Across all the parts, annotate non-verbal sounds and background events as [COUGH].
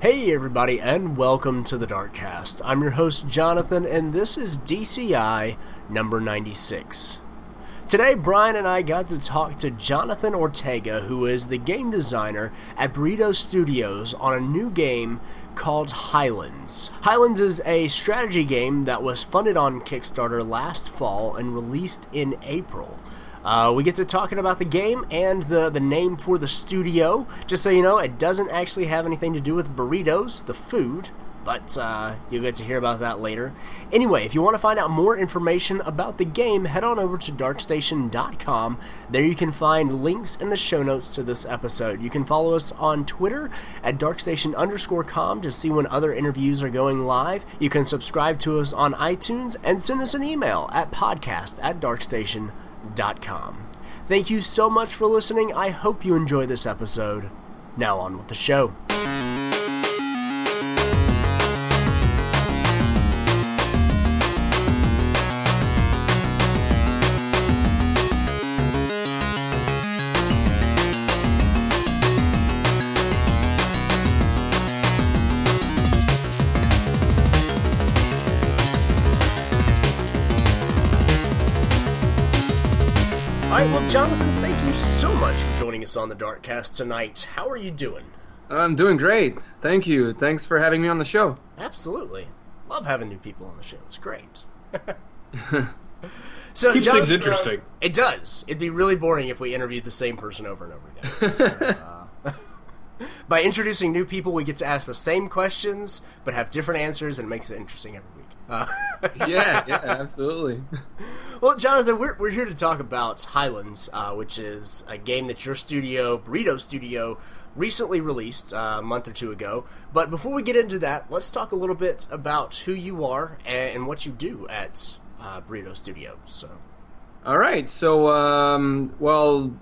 Hey, everybody, and welcome to the Darkcast. I'm your host, Jonathan, and this is DCI number 96. Today, Brian and I got to talk to Jonathan Ortega, who is the game designer at Burrito Studios on a new game called Highlands. Highlands is a strategy game that was funded on Kickstarter last fall and released in April. Uh, we get to talking about the game and the, the name for the studio. Just so you know, it doesn't actually have anything to do with burritos, the food, but uh, you'll get to hear about that later. Anyway, if you want to find out more information about the game, head on over to darkstation.com. There you can find links in the show notes to this episode. You can follow us on Twitter at darkstation underscore com to see when other interviews are going live. You can subscribe to us on iTunes and send us an email at podcast at darkstation.com. Thank you so much for listening. I hope you enjoy this episode. Now on with the show. Us on the Darkcast tonight. How are you doing? I'm doing great. Thank you. Thanks for having me on the show. Absolutely. Love having new people on the show. It's great. [LAUGHS] so Keeps Jonathan, things interesting. It does. It'd be really boring if we interviewed the same person over and over again. [LAUGHS] So, uh, [LAUGHS] by introducing new people, we get to ask the same questions but have different answers, and it makes it interesting every week. Uh, Yeah, yeah, [LAUGHS] absolutely. Well, Jonathan, we're, we're here to talk about Highlands, uh, which is a game that your studio, Burrito Studio, recently released uh, a month or two ago. But before we get into that, let's talk a little bit about who you are and, what you do at uh, Burrito Studio. So, All right. So, um, well,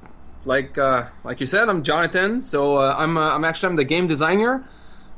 like uh, like you said, I'm Jonathan. So uh, I'm uh, I'm actually I'm the game designer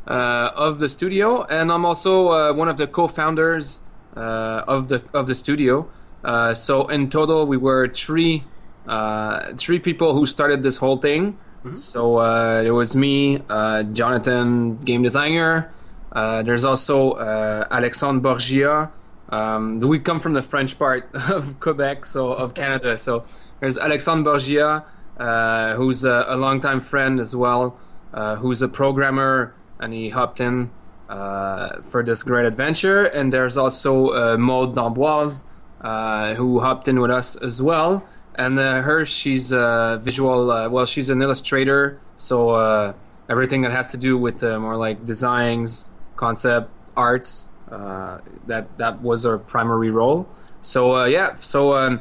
of the studio, and I'm also uh, one of the co-founders uh, of the of the studio. Uh, so in total, we were three uh, three people who started this whole thing. So uh, it was me, uh, Jonathan, game designer. Uh, there's also uh, Alexandre Borgia. Um, we come from the French part [LAUGHS] of Quebec, so of Canada. So there's Alexandre Borgia, uh, who's a, a longtime friend as well, uh, who's a programmer, and he hopped in uh, for this great adventure. And there's also uh, Maud d'Amboise, uh, who hopped in with us as well. And uh, her, she's a visual, uh, well, she's an illustrator, so uh, everything that has to do with uh, more like designs, concept, arts, that that was our primary role. So yeah, so um,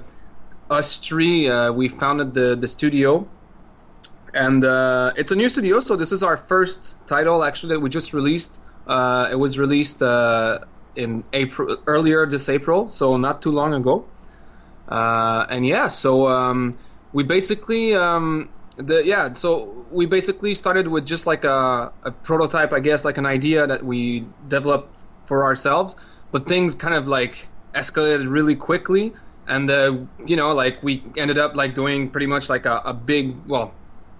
us three, we founded the the studio, and uh, it's a new studio. So this is our first title actually that we just released. Uh, it was released uh, in April earlier this April, so not too long ago. Uh, and yeah, so um, we basically um, the yeah, so we basically started with just like a, a prototype, I guess, like an idea that we developed for ourselves. But things kind of like escalated really quickly, and uh, you know, like we ended up like doing pretty much like a, a big, well,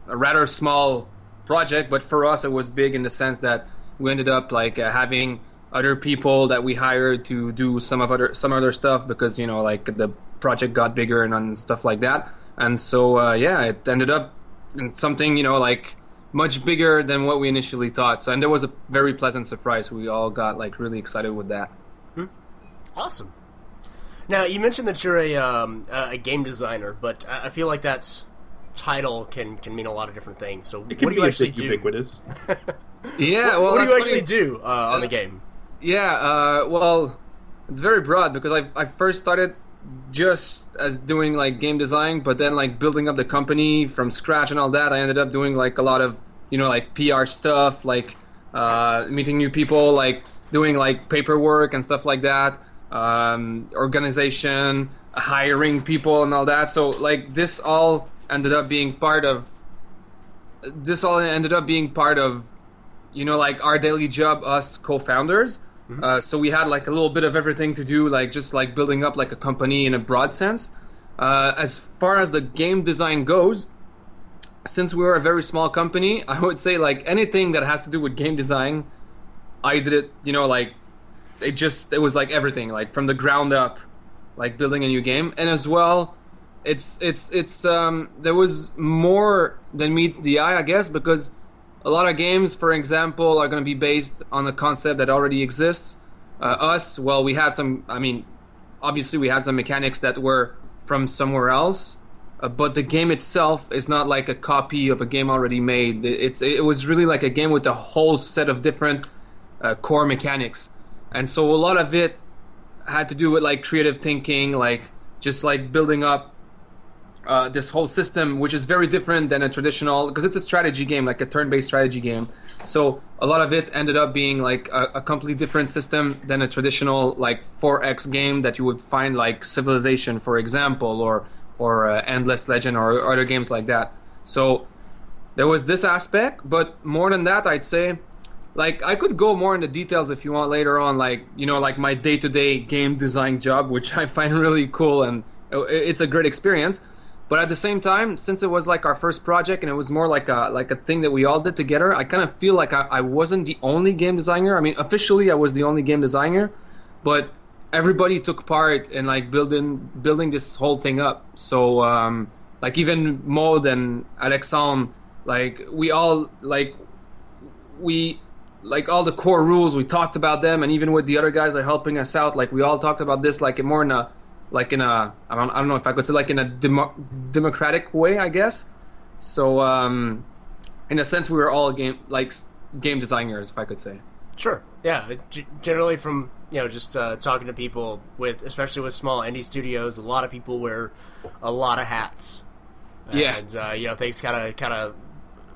a rather small project, but for us it was big in the sense that we ended up like uh, having other people that we hired to do some of other some other stuff because you know like the project got bigger and, and stuff like that. And so uh, yeah, it ended up in something you know like much bigger than what we initially thought. So and there was a very pleasant surprise. We all got like really excited with that. awesome. Now, you mentioned that you're a, um, a game designer, but I feel like that title can, can mean a lot of different things. So, It what do be you actually bit do? ubiquitous. [LAUGHS] Yeah, well, what do that's you actually do uh, on the game? Yeah, uh, well, it's very broad because I I first started just as doing like game design, but then like building up the company from scratch and all that. I ended up doing like a lot of you know like PR stuff, like uh, meeting new people, like doing like paperwork and stuff like that, um, organization, hiring people and all that. So like this all ended up being part of. This all ended up being part of you know, like our daily job, us co-founders. Uh, so we had like a little bit of everything to do, like just like building up like a company in a broad sense. Uh, as far as the game design goes, since we were a very small company, [LAUGHS] I would say like anything that has to do with game design, I did it. You know, like it just it was like everything, like from the ground up, like building a new game, and as well, it's it's it's um there was more than meets the eye, I guess, because a lot of games, for example, are going to be based on a concept that already exists. Uh, us, well, we had some. I mean, obviously, we had some mechanics that were from somewhere else, uh, but the game itself is not like a copy of a game already made. It's it was really like a game with a whole set of different uh, core mechanics, and so a lot of it had to do with like creative thinking, like just like building up uh, this whole system, which is very different than a traditional, because it's a strategy game, like a turn-based strategy game. So a lot of it ended up being like a, a completely different system than a traditional like 4X game that you would find like Civilization, for example, or or uh, Endless Legend or, or other games like that. So there was this aspect, but more than that, I'd say like I could go more into details if you want later on, like you know, like my day-to-day game design job, which I find [LAUGHS] really cool and it's a great experience. But at the same time, since it was like our first project and it was more like a like a thing that we all did together, I kind of feel like I, I wasn't the only game designer. I mean, officially I was the only game designer, but everybody took part in like building building this whole thing up. So um, like even Maud and Alexandre, like we all like we like all the core rules we talked about them and even with the other guys are helping us out like we all talked about this like more in a like in a I don't, I don't know if I could say like in a demo, democratic way, I guess. So um, in a sense, we were all game like game designers, if I could say. Sure. Yeah. Generally, from you know, just uh, talking to people with, especially with small indie studios, a lot of people wear a lot of hats. Yeah. And uh, you know, things kind of kind of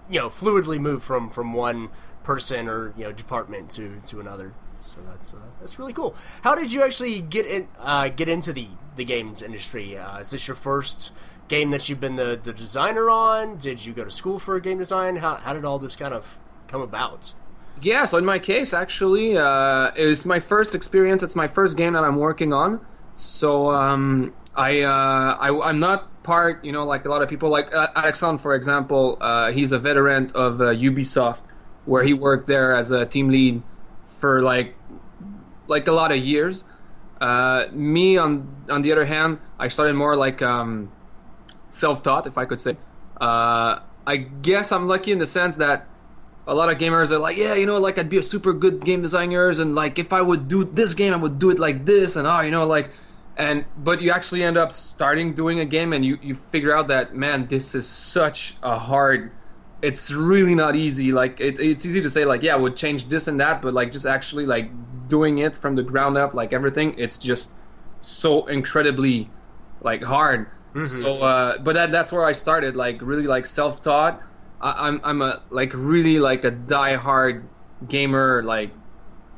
you know fluidly move from from one person or you know department to to another. So that's uh, that's really cool. How did you actually get in uh, get into the the games industry? Uh, is this your first game that you've been the, the designer on? Did you go to school for game design? How how did all this kind of come about? Yeah, so in my case, actually, uh, it was my first experience. It's my first game that I'm working on. So um, I, uh, I I'm not part, you know, like a lot of people. Like uh, for example, uh, he's a veteran of uh, Ubisoft, where he worked there as a team lead for like like a lot of years. Uh, me on on the other hand, I started more like um, self-taught, if I could say. Uh, I guess I'm lucky in the sense that a lot of gamers are like, yeah, you know, like I'd be a super good game designer, and like if I would do this game, I would do it like this, and oh, you know, like, and but you actually end up starting doing a game, and you you figure out that man, this is such a hard it's really not easy. Like it, it's easy to say like yeah, we'll change this and that, but like just actually like doing it from the ground up, like everything, it's just so incredibly like hard. Mm-hmm. So, uh, but that that's where I started, like really like self taught. I'm I'm a like really like a die hard gamer like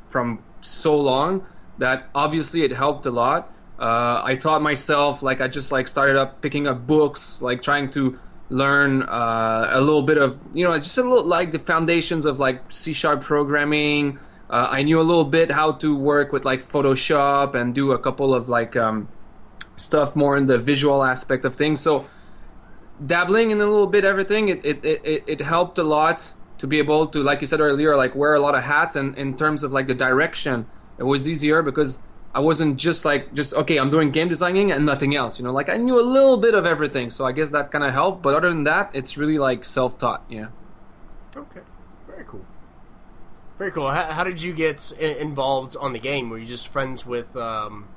from so long that obviously it helped a lot. Uh, I taught myself like I just like started up picking up books, like trying to learn uh, a little bit of you know just a little like the foundations of like C sharp programming. Uh, I knew a little bit how to work with like Photoshop and do a couple of like um, stuff more in the visual aspect of things. So dabbling in a little bit everything, it, it, it, it helped a lot to be able to, like you said earlier, like wear a lot of hats. And in terms of like the direction, it was easier because I wasn't just like just okay, I'm doing game designing and nothing else. You know, like I knew a little bit of everything, so I guess that kind of helped. But other than that, it's really like self-taught. Yeah. Okay. Very cool. Very cool. How, how did you get involved on the game? Were you just friends with um,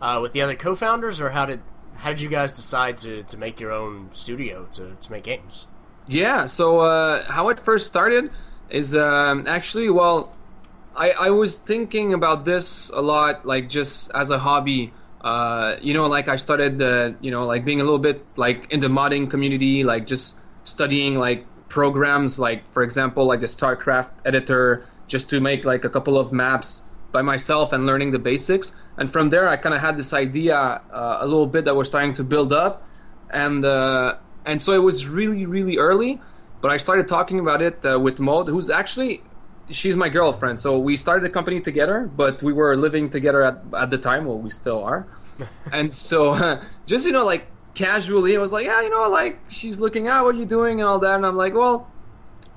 uh, with the other co-founders, or how did how did you guys decide to, to make your own studio to, to make games? Yeah. So uh, how it first started is um, actually well I, I was thinking about this a lot, like just as a hobby. Uh, you know, like I started the, you know, like being a little bit like in the modding community, like just studying like programs, like for example, like the StarCraft editor, just to make like a couple of maps by myself and learning the basics. And from there, I kind of had this idea uh, a little bit that was starting to build up, and uh, and so it was really really early. But I started talking about it uh, with Maud, who's actually she's my girlfriend. So we started the company together, but we were living together at, at the time. Well, we still are. [LAUGHS] and so, [LAUGHS] just you know, like casually, I was like, yeah, you know, like she's looking out, what are you doing, and all that, and I'm like, well.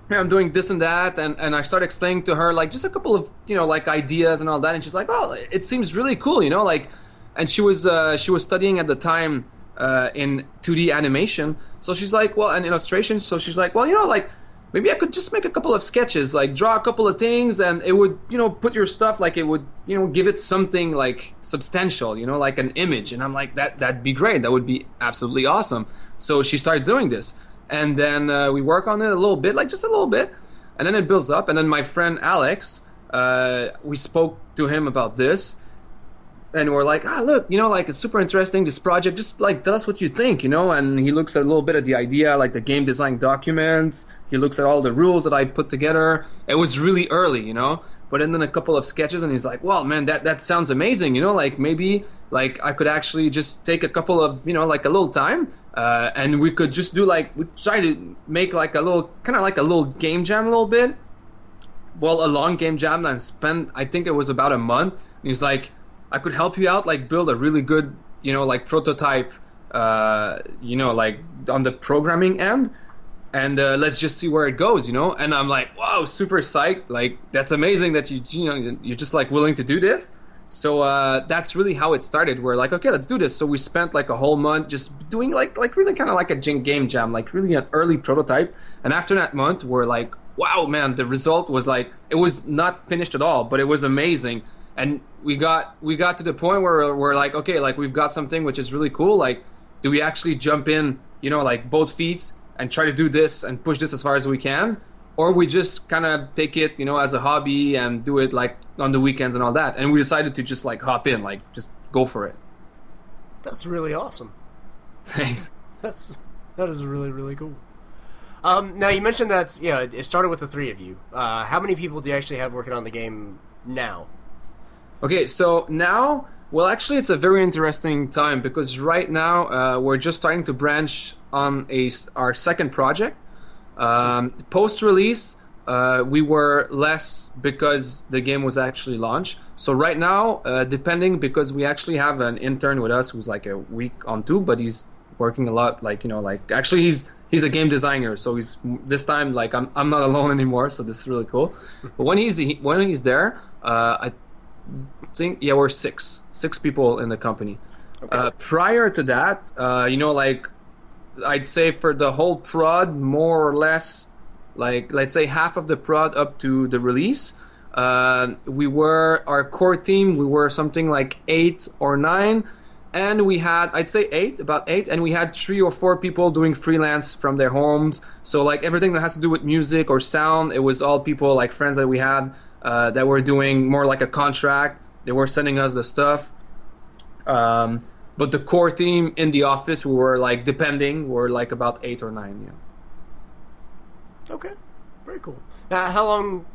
I'm doing this and that, and, and I started explaining to her like just a couple of you know like ideas and all that, and she's like, "Well, it seems really cool, you know." Like, and she was uh, she was studying at the time uh, in 2D animation, so she's like, "Well, and illustration." So she's like, "Well, you know, like maybe I could just make a couple of sketches, like draw a couple of things, and it would you know put your stuff like it would you know give it something like substantial, you know, like an image." And I'm like, "That that'd be great. That would be absolutely awesome." So she starts doing this and then uh, we work on it a little bit, like just a little bit, and then it builds up. And then my friend Alex, uh, we spoke to him about this, and we're like, ah, look, you know, like it's super interesting this project. Just like tell us what you think, you know. And he looks at a little bit at the idea, like the game design documents. He looks at all the rules that I put together. It was really early, you know. But then a couple of sketches, and he's like, "Well, man, that that sounds amazing. You know, like maybe like I could actually just take a couple of you know like a little time uh, and we could just do like we try to make like a little kind of like a little game jam a little bit well a long game jam and spend i think it was about a month and he's like i could help you out like build a really good you know like prototype uh, you know like on the programming end and uh, let's just see where it goes you know and i'm like wow super psyched like that's amazing that you you know you're just like willing to do this so uh, that's really how it started. We're like, okay, let's do this. So we spent like a whole month just doing like like really kind of like a game jam, like really an early prototype. And after that month, we're like, wow, man, the result was like it was not finished at all, but it was amazing. And we got we got to the point where we're like, okay, like we've got something which is really cool. Like, do we actually jump in, you know, like both feet and try to do this and push this as far as we can? or we just kind of take it, you know, as a hobby and do it like on the weekends and all that. And we decided to just like hop in, like just go for it. That's really awesome. Thanks. [LAUGHS] That's that is really really cool. Um, now you mentioned that yeah, it started with the three of you. Uh, how many people do you actually have working on the game now? Okay, so now, well, actually, it's a very interesting time because right now uh, we're just starting to branch on a our second project. Um, Post release, uh, we were less because the game was actually launched. So right now, uh, depending because we actually have an intern with us who's like a week on two, but he's working a lot. Like you know, like actually he's he's a game designer, so he's this time like I'm I'm not [LAUGHS] alone anymore. So this is really cool. but when he's when he's there, uh, I think yeah we're six six people in the company. Okay. Uh, prior to that, uh, you know, like I'd say for the whole prod, more or less, like let's say half of the prod up to the release. Uh, we were our core team. We were something like eight or nine, and we had I'd say eight, about eight, and we had three or four people doing freelance from their homes. So like everything that has to do with music or sound, it was all people like friends that we had uh, that were doing more like a contract. They were sending us the stuff. Um, but the core team in the office, we were like depending, were like about eight or nine. Yeah. Okay, very cool. Now, how long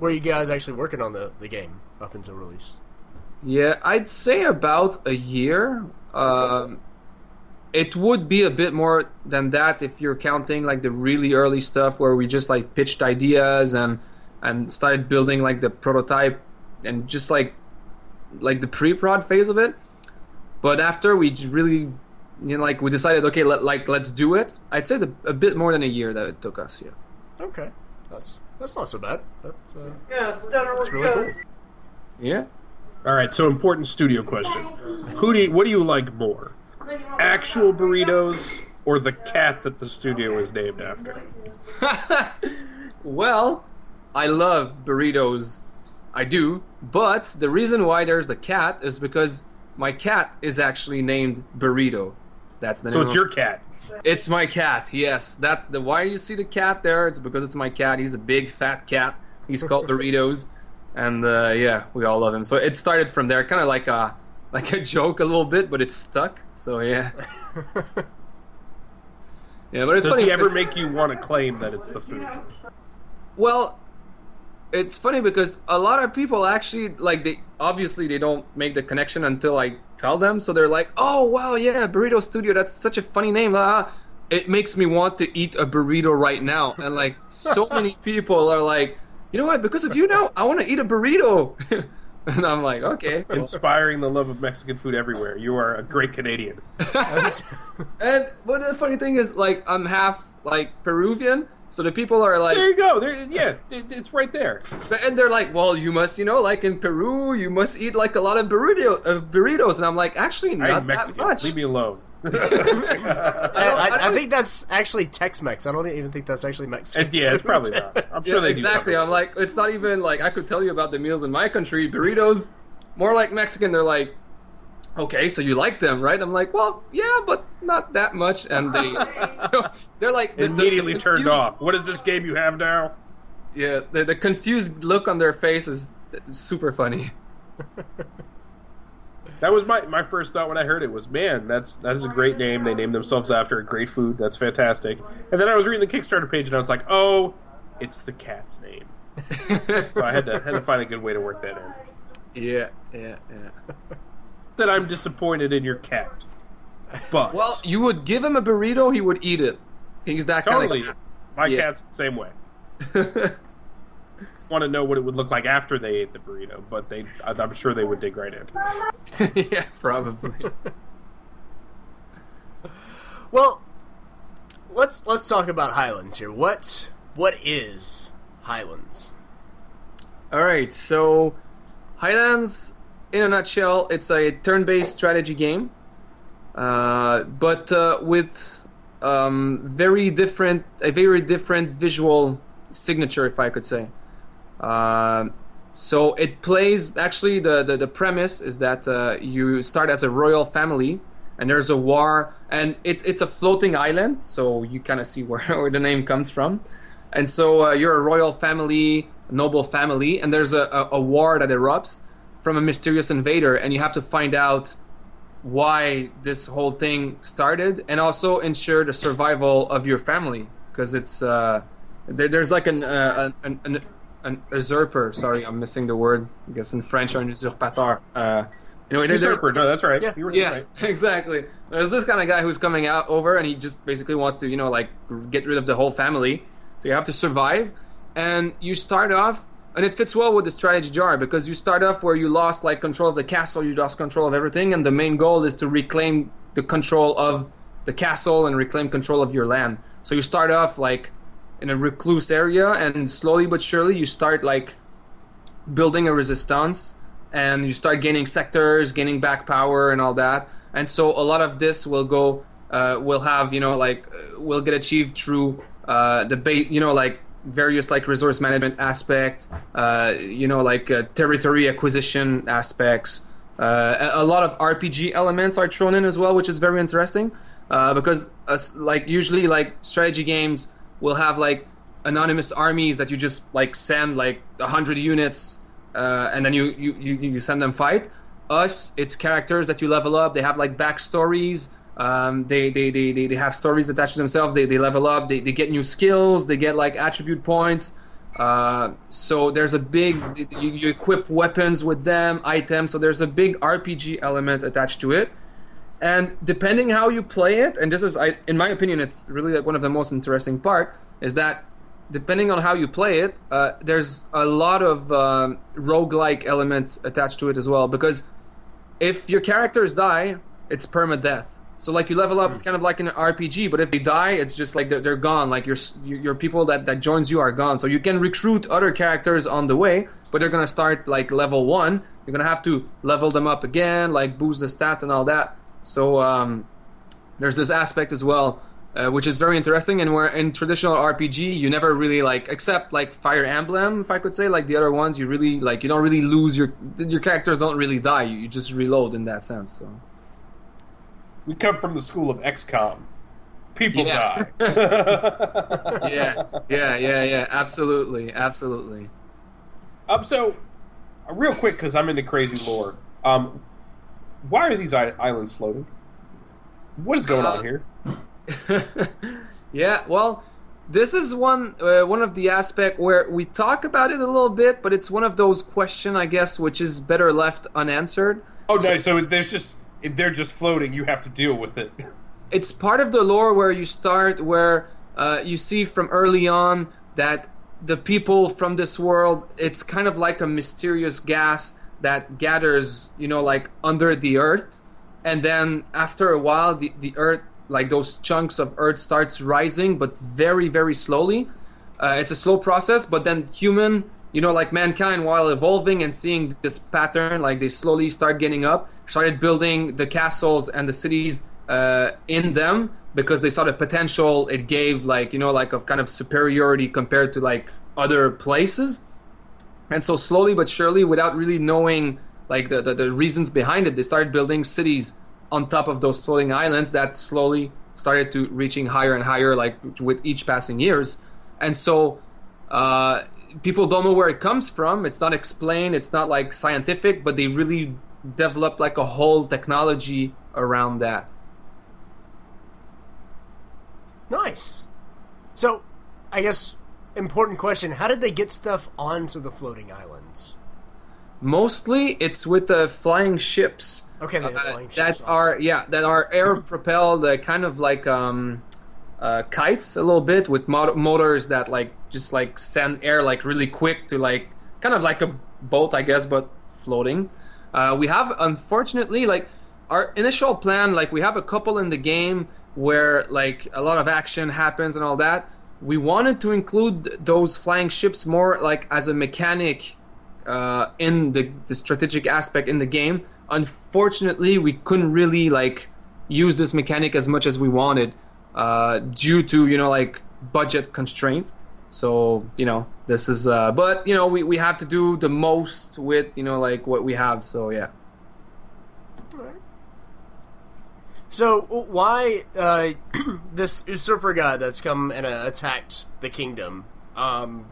were you guys actually working on the the game up until release? Yeah, I'd say about a year. Um, it would be a bit more than that if you're counting like the really early stuff where we just like pitched ideas and and started building like the prototype and just like like the pre-prod phase of it but after we really, you know, like we decided, okay, let, like let's do it. I'd say the, a bit more than a year that it took us. Yeah. Okay, that's that's not so bad. That's, uh, yeah, that's really good. cool. Yeah. All right. So important studio question: Who do you, what do you like more, actual burritos or the cat that the studio is named after? [LAUGHS] well, I love burritos. I do, but the reason why there's the cat is because my cat is actually named Burrito. That's the name. So it's your cat. It's my cat. Yes. That the why you see the cat there? It's because it's my cat. He's a big fat cat. He's called [LAUGHS] Burritos, and uh, yeah, we all love him. So it started from there, kind of like a like a joke a little bit, but it's stuck. So yeah. [LAUGHS] yeah, but it's Does funny. he ever make you want to claim that it's the food? Well, it's funny because a lot of people actually like they obviously they don't make the connection until I tell them. So they're like, "Oh wow, yeah, Burrito Studio. That's such a funny name." Uh, it makes me want to eat a burrito right now. And like so [LAUGHS] many people are like, "You know what? Because of you now, I want to eat a burrito." [LAUGHS] And I'm like, okay. Inspiring the love of Mexican food everywhere. You are a great Canadian. [LAUGHS] And but the funny thing is, like, I'm half like Peruvian, so the people are like, there you go. There, yeah, it, it's right there. and they're like, well, you must, you know, like in Peru, you must eat like a lot of burrito, uh, burritos, and I'm like, actually, not that much. Leave me alone. [LAUGHS] [LAUGHS] I, I, I I think that's actually Tex-Mex. I don't even think that's actually Mexican. And yeah, it's probably not. [LAUGHS] I'm sure Yeah, they exactly. Do I'm like, it's not even like I could tell you about the meals in my country. Burritos, more like Mexican. They're like, okay, so you like them, right? I'm like, well, yeah, but not that much. And they, [LAUGHS] [LAUGHS] so they're like the- the- the immediately turned off. What is this game you have now? Yeah, the, the confused look on their face is super funny. That was my, my first thought when I heard it was, man, that's that is a great name. They named themselves after a great food. That's fantastic. And then I was reading the Kickstarter page and I was like, oh, it's the cat's name. [LAUGHS] So I had to had to find a good way to work that in. Yeah, yeah, yeah. That I'm disappointed in your cat. But Well, you would give him a burrito, he would eat it. He's that totally, kind of cat. my Yeah. cat's the same way. [LAUGHS] Want to know what it would look like after they ate the burrito, but they I'm sure they would dig right in. [LAUGHS] yeah, probably. [LAUGHS] Well, let's let's talk about Highlands here. What what is Highlands? All right, so Highlands, in a nutshell, it's a turn-based strategy game, uh, but uh, with um, very different, a very different visual signature, if I could say. Um so it plays. Actually, the the, the premise is that uh, you start as a royal family, and there's a war, and it's it's a floating island, so you kind of see [LAUGHS] where, where the name comes from. And so uh, you're a royal family, noble family, and there's a, a, a war that erupts from a mysterious invader, and you have to find out why this whole thing started, and also ensure the survival of your family, because it's uh, there, there's like an, uh, an, an an usurper. Sorry, I'm missing the word. I guess in French, un usurpateur. Uh, anyway, Usurper, no, that's right. Yeah. You were yeah, right. [LAUGHS] exactly. There's this kind of guy who's coming out over, and he just basically wants to, you know, like get rid of the whole family. So you have to survive, and you start off, and it fits well with the strategy jar because you start off where you lost like control of the castle, you lost control of everything, and the main goal is to reclaim the control of the castle and reclaim control of your land. So you start off like in a recluse area, and slowly but surely you start like building a resistance and you start gaining sectors gaining back power and all that and so a lot of this will go uh, will have you know like uh, will get achieved through uh, the ba- you know like various like resource management aspect uh, you know like uh, territory acquisition aspects. Uh, a, lot of rpg elements are thrown in as well which is very interesting uh, because like usually like strategy games will have like anonymous armies that you just like send like a 100 units uh, and then you, you, you, you send them fight. Us it's characters that you level up. They have like backstories um, they, they, they, they, have stories attached to themselves. They, they level up. They, they get new skills. They get like attribute points. Uh, so there's a big you, you equip weapons with them items. So there's a big rpg element attached to it. And depending how you play it and this is I, in my opinion it's really like one of the most interesting part is that depending on how you play it uh, there's a lot of um, roguelike elements attached to it as well. Because if your characters die it's permadeath so like you level up it's kind of like an rpg but if they die it's just like they're, they're gone like your your people that that joins you are gone so you can recruit other characters on the way but they're gonna start like level one you're gonna have to level them up again like boost the stats and all that so um, there's this aspect as well, uh, which is very interesting. And where in traditional RPG, you never really like, except like Fire Emblem, if I could say, like the other ones, you really like you don't really lose your your characters don't really die. You, you just reload in that sense. So We come from the school of XCOM. People Yeah. die. [LAUGHS] yeah, yeah, yeah, yeah, absolutely, absolutely. Um, so, uh, real quick, because I'm into crazy lore. Um, why are these islands floating? What is going Uh, on here? [LAUGHS] yeah, well, this is one uh, one of the aspect where we talk about it a little bit, but it's one of those question, I guess, which is better left unanswered. Oh no! So there's just they're just floating. You have to deal with it. it's part of the lore where you start where uh, you see from early on that the people from this world it's kind of like a mysterious gas that gathers, you know, like under the earth, and then after a while, the the earth, like those chunks of earth, starts rising, but very very slowly. Uh, it's a slow process, but then human, you know, like mankind, while evolving and seeing this pattern, like they slowly start getting up, started building the castles and the cities uh, in them because they saw the potential it gave, like you know, like of kind of superiority compared to like other places. And so slowly but surely, without really knowing like the, the, the reasons behind it, they started building cities on top of those floating islands that slowly started to reaching higher and higher, like with each passing years. And so uh, people don't know where it comes from. It's not explained. It's not like scientific, but they really developed like a whole technology around that. Nice. So, I guess important question: How did they get stuff onto the floating islands? Mostly, it's with the flying ships. Okay, have uh, flying that ships are yeah that are air propelled, uh, kind of like um, uh, kites a little bit with mot- motors that like just like send air like really quick to like kind of like a boat, I guess, but floating. Uh, we have unfortunately like our initial plan, like we have a couple in the game where like a lot of action happens and all that. We wanted to include those flying ships more like as a mechanic uh, in the, the strategic aspect in the game. Unfortunately, we couldn't really like use this mechanic as much as we wanted uh, due to you know like budget constraints. So you know this is, uh, but you know we, we have to do the most with you know like what we have. So yeah. So why uh, [CLEARS THROAT] this usurper god that's come and uh, attacked the kingdom? Um,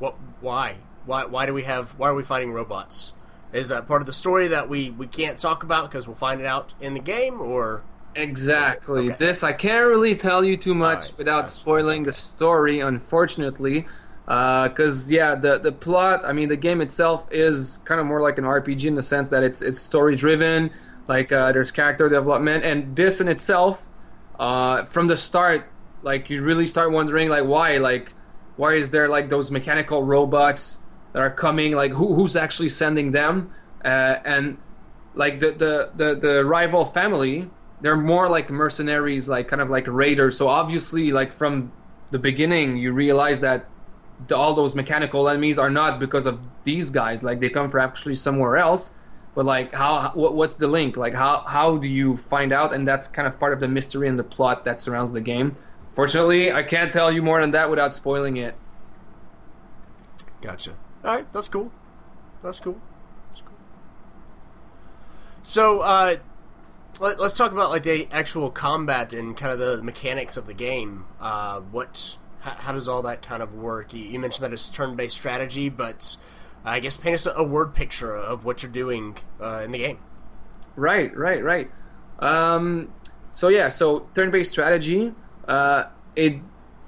what? Why? Why? Why do we have? Why are we fighting robots? Is that part of the story that we we can't talk about because we'll find it out in the game, or? Exactly. Okay. This I can't really tell you too much Alright, without that's- spoiling the story, unfortunately. Because yeah, the the plot. I mean, the game itself is kind of more like an RPG in the sense that it's it's story driven. Like uh, there's character development, and this in itself, uh, from the start, like you really start wondering like why like why is there like those mechanical robots that are coming like who who's actually sending them uh, and like the, the the the rival family they're more like mercenaries like kind of like raiders so obviously like from the beginning you realize that the, all those mechanical enemies are not because of these guys like they come from actually somewhere else but like how what, what's the link like how how do you find out and that's kind of part of the mystery and the plot that surrounds the game fortunately i can't tell you more than that without spoiling it Gotcha. All right, that's cool. That's cool. That's cool. So, uh, let, us talk about like the actual combat and kind of the mechanics of the game. Uh, what? How, how does all that kind of work? You, you mentioned that it's turn-based strategy, but I guess paint us a, a word picture of what you're doing uh, in the game. Right, right, right. Um, so yeah, so turn-based strategy. Uh, it,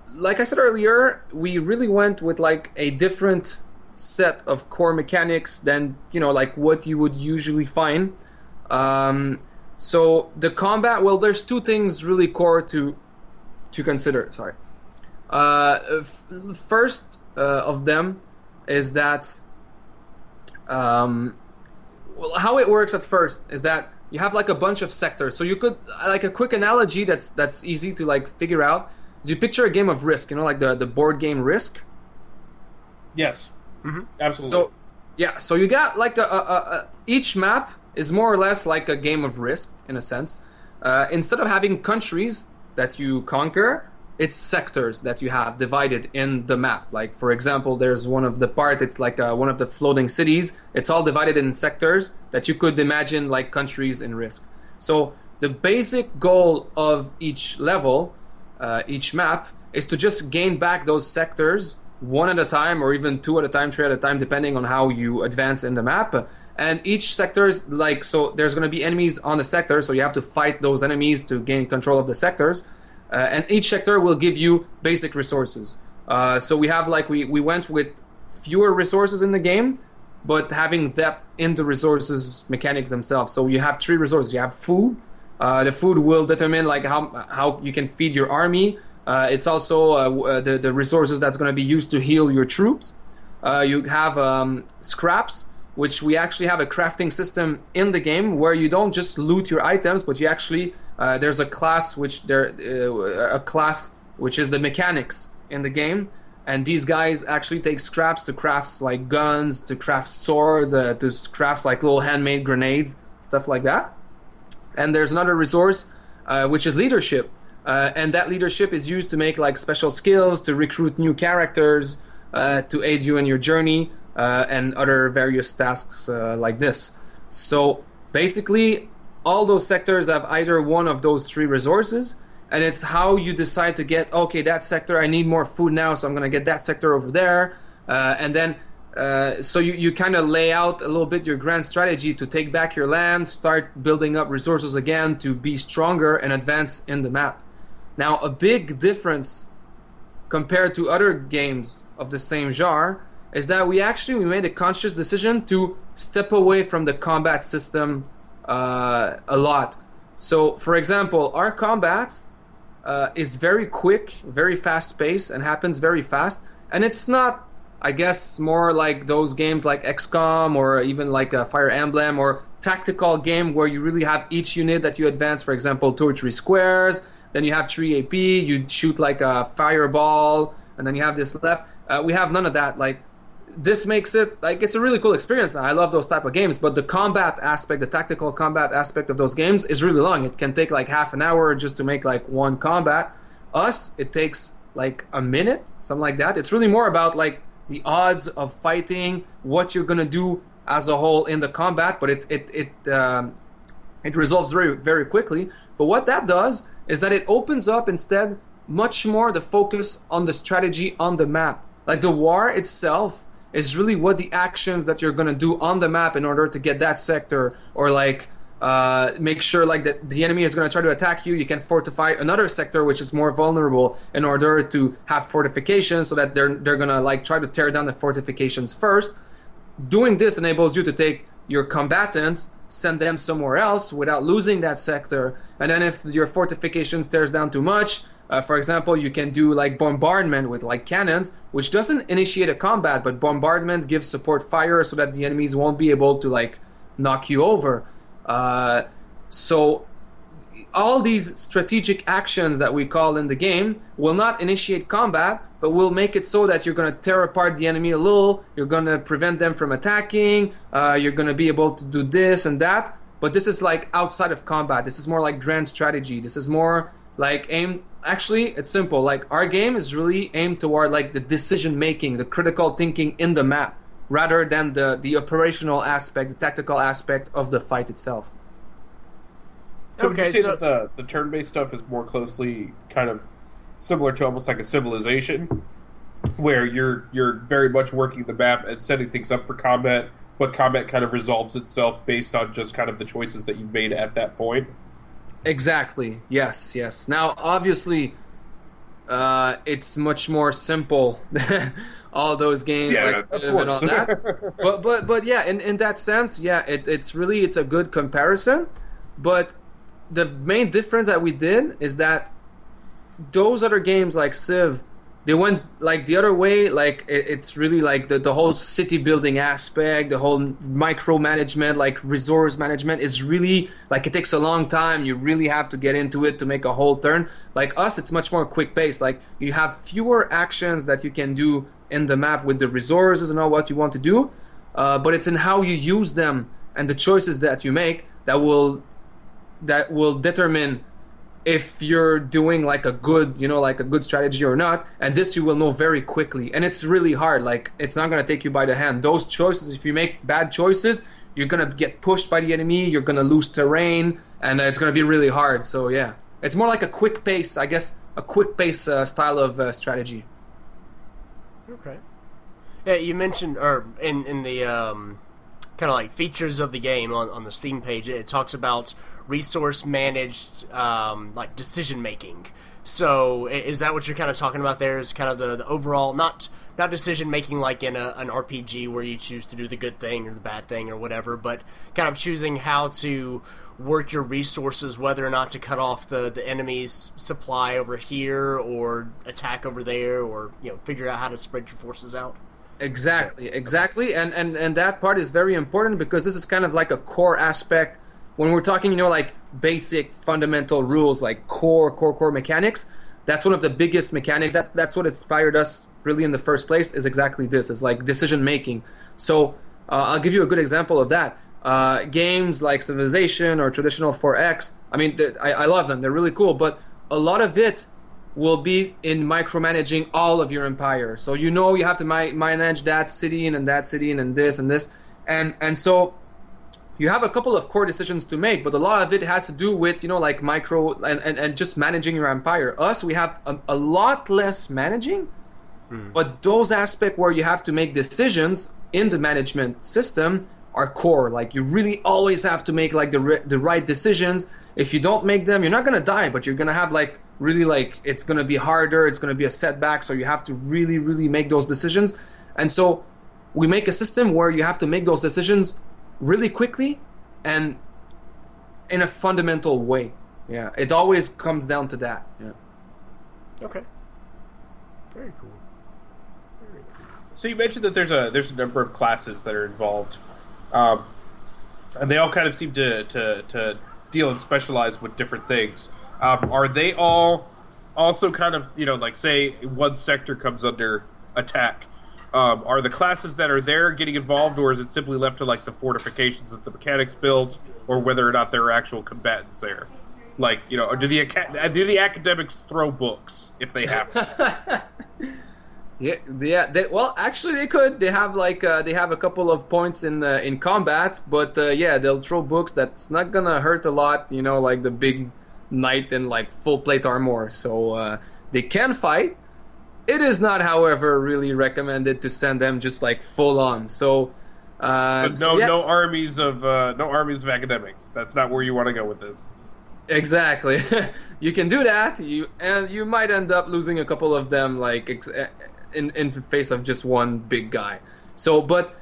like I said earlier, we really went with like a different set of core mechanics than you know like what you would usually find. Um, so the combat, well, there's two things really core to to consider. Sorry. Uh, f- first uh, of them is that um, well, how it works at first is that you have like a bunch of sectors. So you could like a quick analogy that's that's easy to like figure out. Is you picture a game of Risk, you know, like the the board game Risk. Yes. Mm-hmm. Absolutely. So yeah, so you got like a, a, a, a each map is more or less like a game of Risk in a sense. Uh, instead of having countries that you conquer, it's sectors that you have divided in the map. Like for example, there's one of the part. It's like uh, one of the floating cities. It's all divided in sectors that you could imagine like countries in Risk. So the basic goal of each level, uh, each map, is to just gain back those sectors one at a time, or even two at a time, three at a time, depending on how you advance in the map. And each sector is like so. There's going to be enemies on the sector, so you have to fight those enemies to gain control of the sectors. Uh, and each sector will give you basic resources. Uh, so we have like we, we went with fewer resources in the game, but having depth in the resources mechanics themselves. So you have three resources. You have food. Uh, the food will determine like how how you can feed your army. Uh, it's also uh, the the resources that's going to be used to heal your troops. Uh, you have um, scraps, which we actually have a crafting system in the game where you don't just loot your items, but you actually uh, there's a class which there uh, a class which is the mechanics in the game, and these guys actually take scraps to craft like guns, to craft swords, uh, to craft like little handmade grenades, stuff like that. And there's another resource uh, which is leadership, uh, and that leadership is used to make like special skills, to recruit new characters, uh, to aid you in your journey, uh, and other various tasks uh, like this. So basically, all those sectors have either one of those three resources, and it's how you decide to get okay that sector. I need more food now, so I'm gonna get that sector over there, uh, and then. Uh, so you, you kind of lay out a little bit your grand strategy to take back your land, start building up resources again to be stronger and advance in the map. Now, a big difference compared to other games of the same genre is that we actually we made a conscious decision to step away from the combat system uh, a lot. So, for example, our combat uh, is very quick, very fast paced, and happens very fast. And it's not, I guess, more like those games like XCOM or even like a Fire Emblem or tactical game where you really have each unit that you advance. For example, two or three squares. Then you have three AP. You shoot like a fireball, and then you have this left. Uh, we have none of that. Like this makes it like it's a really cool experience. I love those type of games, but the combat aspect, the tactical combat aspect of those games is really long. It can take like half an hour just to make like one combat. Us, it takes like a minute, something like that. It's really more about like the odds of fighting, what you're gonna do as a whole in the combat, but it it it um, it resolves very very quickly. But what that does is that it opens up instead much more the focus on the strategy on the map. Like the war itself is really what the actions that you're going to do on the map in order to get that sector or like uh, make sure like that the enemy is going to try to attack you. You can fortify another sector which is more vulnerable in order to have fortifications so that they're they're going to like try to tear down the fortifications first. Doing this enables you to take your combatants send them somewhere else without losing that sector. And then if your fortifications tears down too much uh, for example, you can do like bombardment with like cannons, which doesn't initiate a combat, but bombardment gives support fire so that the enemies won't be able to like knock you over. Uh, so all these strategic actions that we call in the game will not initiate combat, but will make it so that you're going to tear apart the enemy a little. You're going to prevent them from attacking. Uh, you're going to be able to do this and that. But this is like outside of combat. This is more like grand strategy. This is more like aimed actually it's simple. Like our game is really aimed toward like the decision making the critical thinking in the map rather than the the operational aspect the tactical aspect of the fight itself. So okay, would you say so... that the, the turn-based stuff is more closely kind of similar to almost like a civilization where you're you're very much working the map and setting things up for combat but combat kind of resolves itself based on just kind of the choices that you've made at that point Exactly. Yes. Yes. Now, obviously, uh, it's much more simple. [LAUGHS] all those games yeah, like Civ and all that. [LAUGHS] but but but yeah, in, in that sense, yeah, it, it's really it's a good comparison. But the main difference that we did is that those other games like Civ they went like the other way like it, it's really like the, the whole city building aspect the whole micromanagement like resource management is really like it takes a long time. You really have to get into it to make a whole turn. Like us it's much more quick pace. Like you have fewer actions that you can do in the map with the resources and all what you want to do uh, but it's in how you use them and the choices that you make that will that will determine if you're doing like a good you know like a good strategy or not and this you will know very quickly. And it's really hard like it's not going to take you by the hand. Those choices if you make bad choices you're going to get pushed by the enemy you're going to lose terrain and it's going to be really hard. So yeah. It's more like a quick pace i guess a quick pace uh, style of uh, strategy. Okay. Yeah you mentioned or in in the um, kind of like features of the game on, on the steam page it talks about resource managed um, like decision making. So is that what you're kind of talking about there? Is kind of the, the overall not not decision making like in a, an RPG where you choose to do the good thing or the bad thing or whatever, but kind of choosing how to work your resources, whether or not to cut off the, the enemy's supply over here or attack over there, or you know figure out how to spread your forces out. Exactly, exactly, and and and that part is very important because this is kind of like a core aspect when we're talking, you know, like basic fundamental rules, like core core core mechanics. That's one of the biggest mechanics. That that's what inspired us really in the first place. Is exactly this. Is like decision making. So uh, I'll give you a good example of that. Uh, games like Civilization or traditional 4X. I mean, th- I, I love them. They're really cool, but a lot of it will be in micromanaging all of your empire. So you know you have to mi- manage that city and, and that city and, and this and this, and and so you have a couple of core decisions to make, but a lot of it has to do with you know like micro and, and, and just managing your empire. Us, we have a, a lot less managing, hmm. but those aspects where you have to make decisions in the management system are core. Like you really always have to make like the ri- the right decisions. If you don't make them, you're not gonna die, but you're gonna have like really like it's gonna be harder. It's gonna be a setback. So you have to really really make those decisions. And so we make a system where you have to make those decisions really quickly and in a fundamental way. Yeah, it always comes down to that. Yeah. Okay. Very cool. Very cool. So you mentioned that there's a there's a number of classes that are involved, um, and they all kind of seem to, to, to deal and specialize with different things. Um, are they all also kind of you know like say one sector comes under attack? Um, are the classes that are there getting involved, or is it simply left to like the fortifications that the mechanics built, or whether or not there are actual combatants there? Like you know, do the do the academics throw books if they have? [LAUGHS] Yeah, yeah. They, well, actually, they could. They have like uh, they have a couple of points in uh, in combat, but uh, yeah, they'll throw books. That's not gonna hurt a lot. You know, like the big knight in like full plate armor. So uh, they can fight. It is not, however, really recommended to send them just like full on. So. Uh, So no, yeah. no armies of uh, no armies of academics. That's not where you want to go with this. Exactly. [LAUGHS] you can do that. You and you might end up losing a couple of them, like ex- eh, in in face of just one big guy. So, but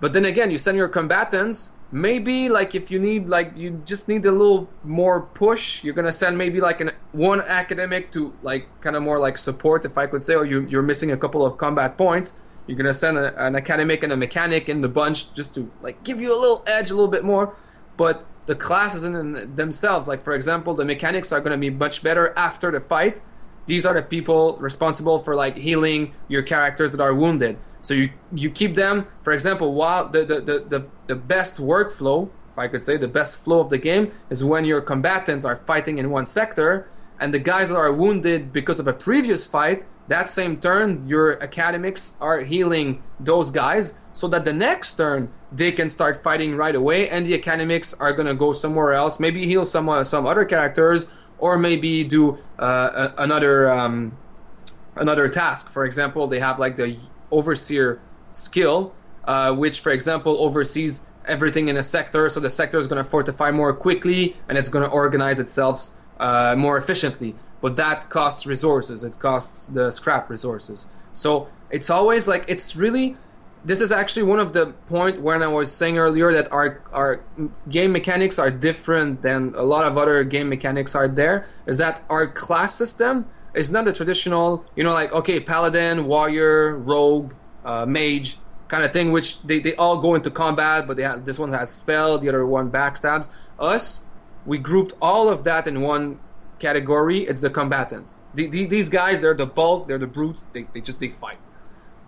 but then again, you send your combatants. Maybe like if you need like you just need a little more push, you're gonna send maybe like an one academic to like kind of more like support, if I could say, or you you're missing a couple of combat points. You're gonna send a, an academic and a mechanic in the bunch just to like give you a little edge, a little bit more. But the classes in themselves, like for example, the mechanics are gonna be much better after the fight. These are the people responsible for like healing your characters that are wounded. So you you keep them, for example, while the the, the, the, the best workflow, if I could say, the best flow of the game is when your combatants are fighting in one sector, and the guys that are wounded because of a previous fight, that same turn, your academics are healing those guys, so that the next turn they can start fighting right away, and the academics are gonna go somewhere else, maybe heal some uh, some other characters, or maybe do uh, a, another um, another task. For example, they have like the overseer skill, uh, which, for example, oversees everything in a sector. So the sector is going to fortify more quickly and it's going to organize itself uh, more efficiently. But that costs resources. It costs the scrap resources. So it's always like it's really. This is actually one of the point when I was saying earlier that our our game mechanics are different than a lot of other game mechanics are there. Is that our class system is not the traditional, you know, like okay, paladin, warrior, rogue, uh, mage kind of thing, which they, they all go into combat, but they have, this one has spell, the other one backstabs. Us, we grouped all of that in one category. It's the combatants. The, the, these guys, they're the bulk, they're the brutes. They, they just they fight.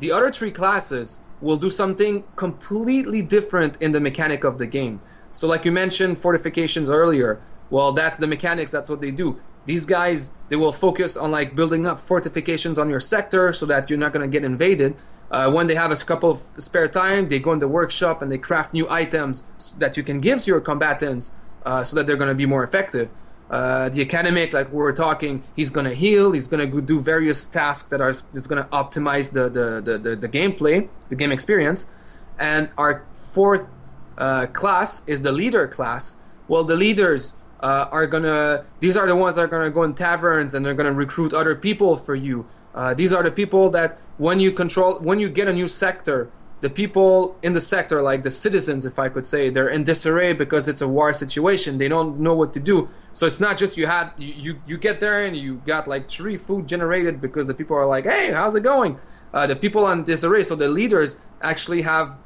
The other three classes will do something completely different in the mechanic of the game. So, like you mentioned, fortifications earlier. Well, that's the mechanics. That's what they do. These guys, they will focus on like building up fortifications on your sector so that you're not going to get invaded. Uh, when they have a couple of spare time, they go in the workshop and they craft new items that you can give to your combatants uh, so that they're going to be more effective. Uh, the academic, like we were talking, he's going to heal. He's going to do various tasks that are is going to optimize the the, the, the the gameplay, the game experience. And our fourth uh, class is the leader class. Well, the leaders uh, are gonna. These are the ones that are gonna go in taverns and they're gonna recruit other people for you. Uh, these are the people that when you control, when you get a new sector, the people in the sector, like the citizens, if I could say, they're in disarray because it's a war situation. They don't know what to do. So it's not just you had you you, get there and you got like three food generated because the people are like, hey, how's it going? uh, the people on disarray so the leaders actually have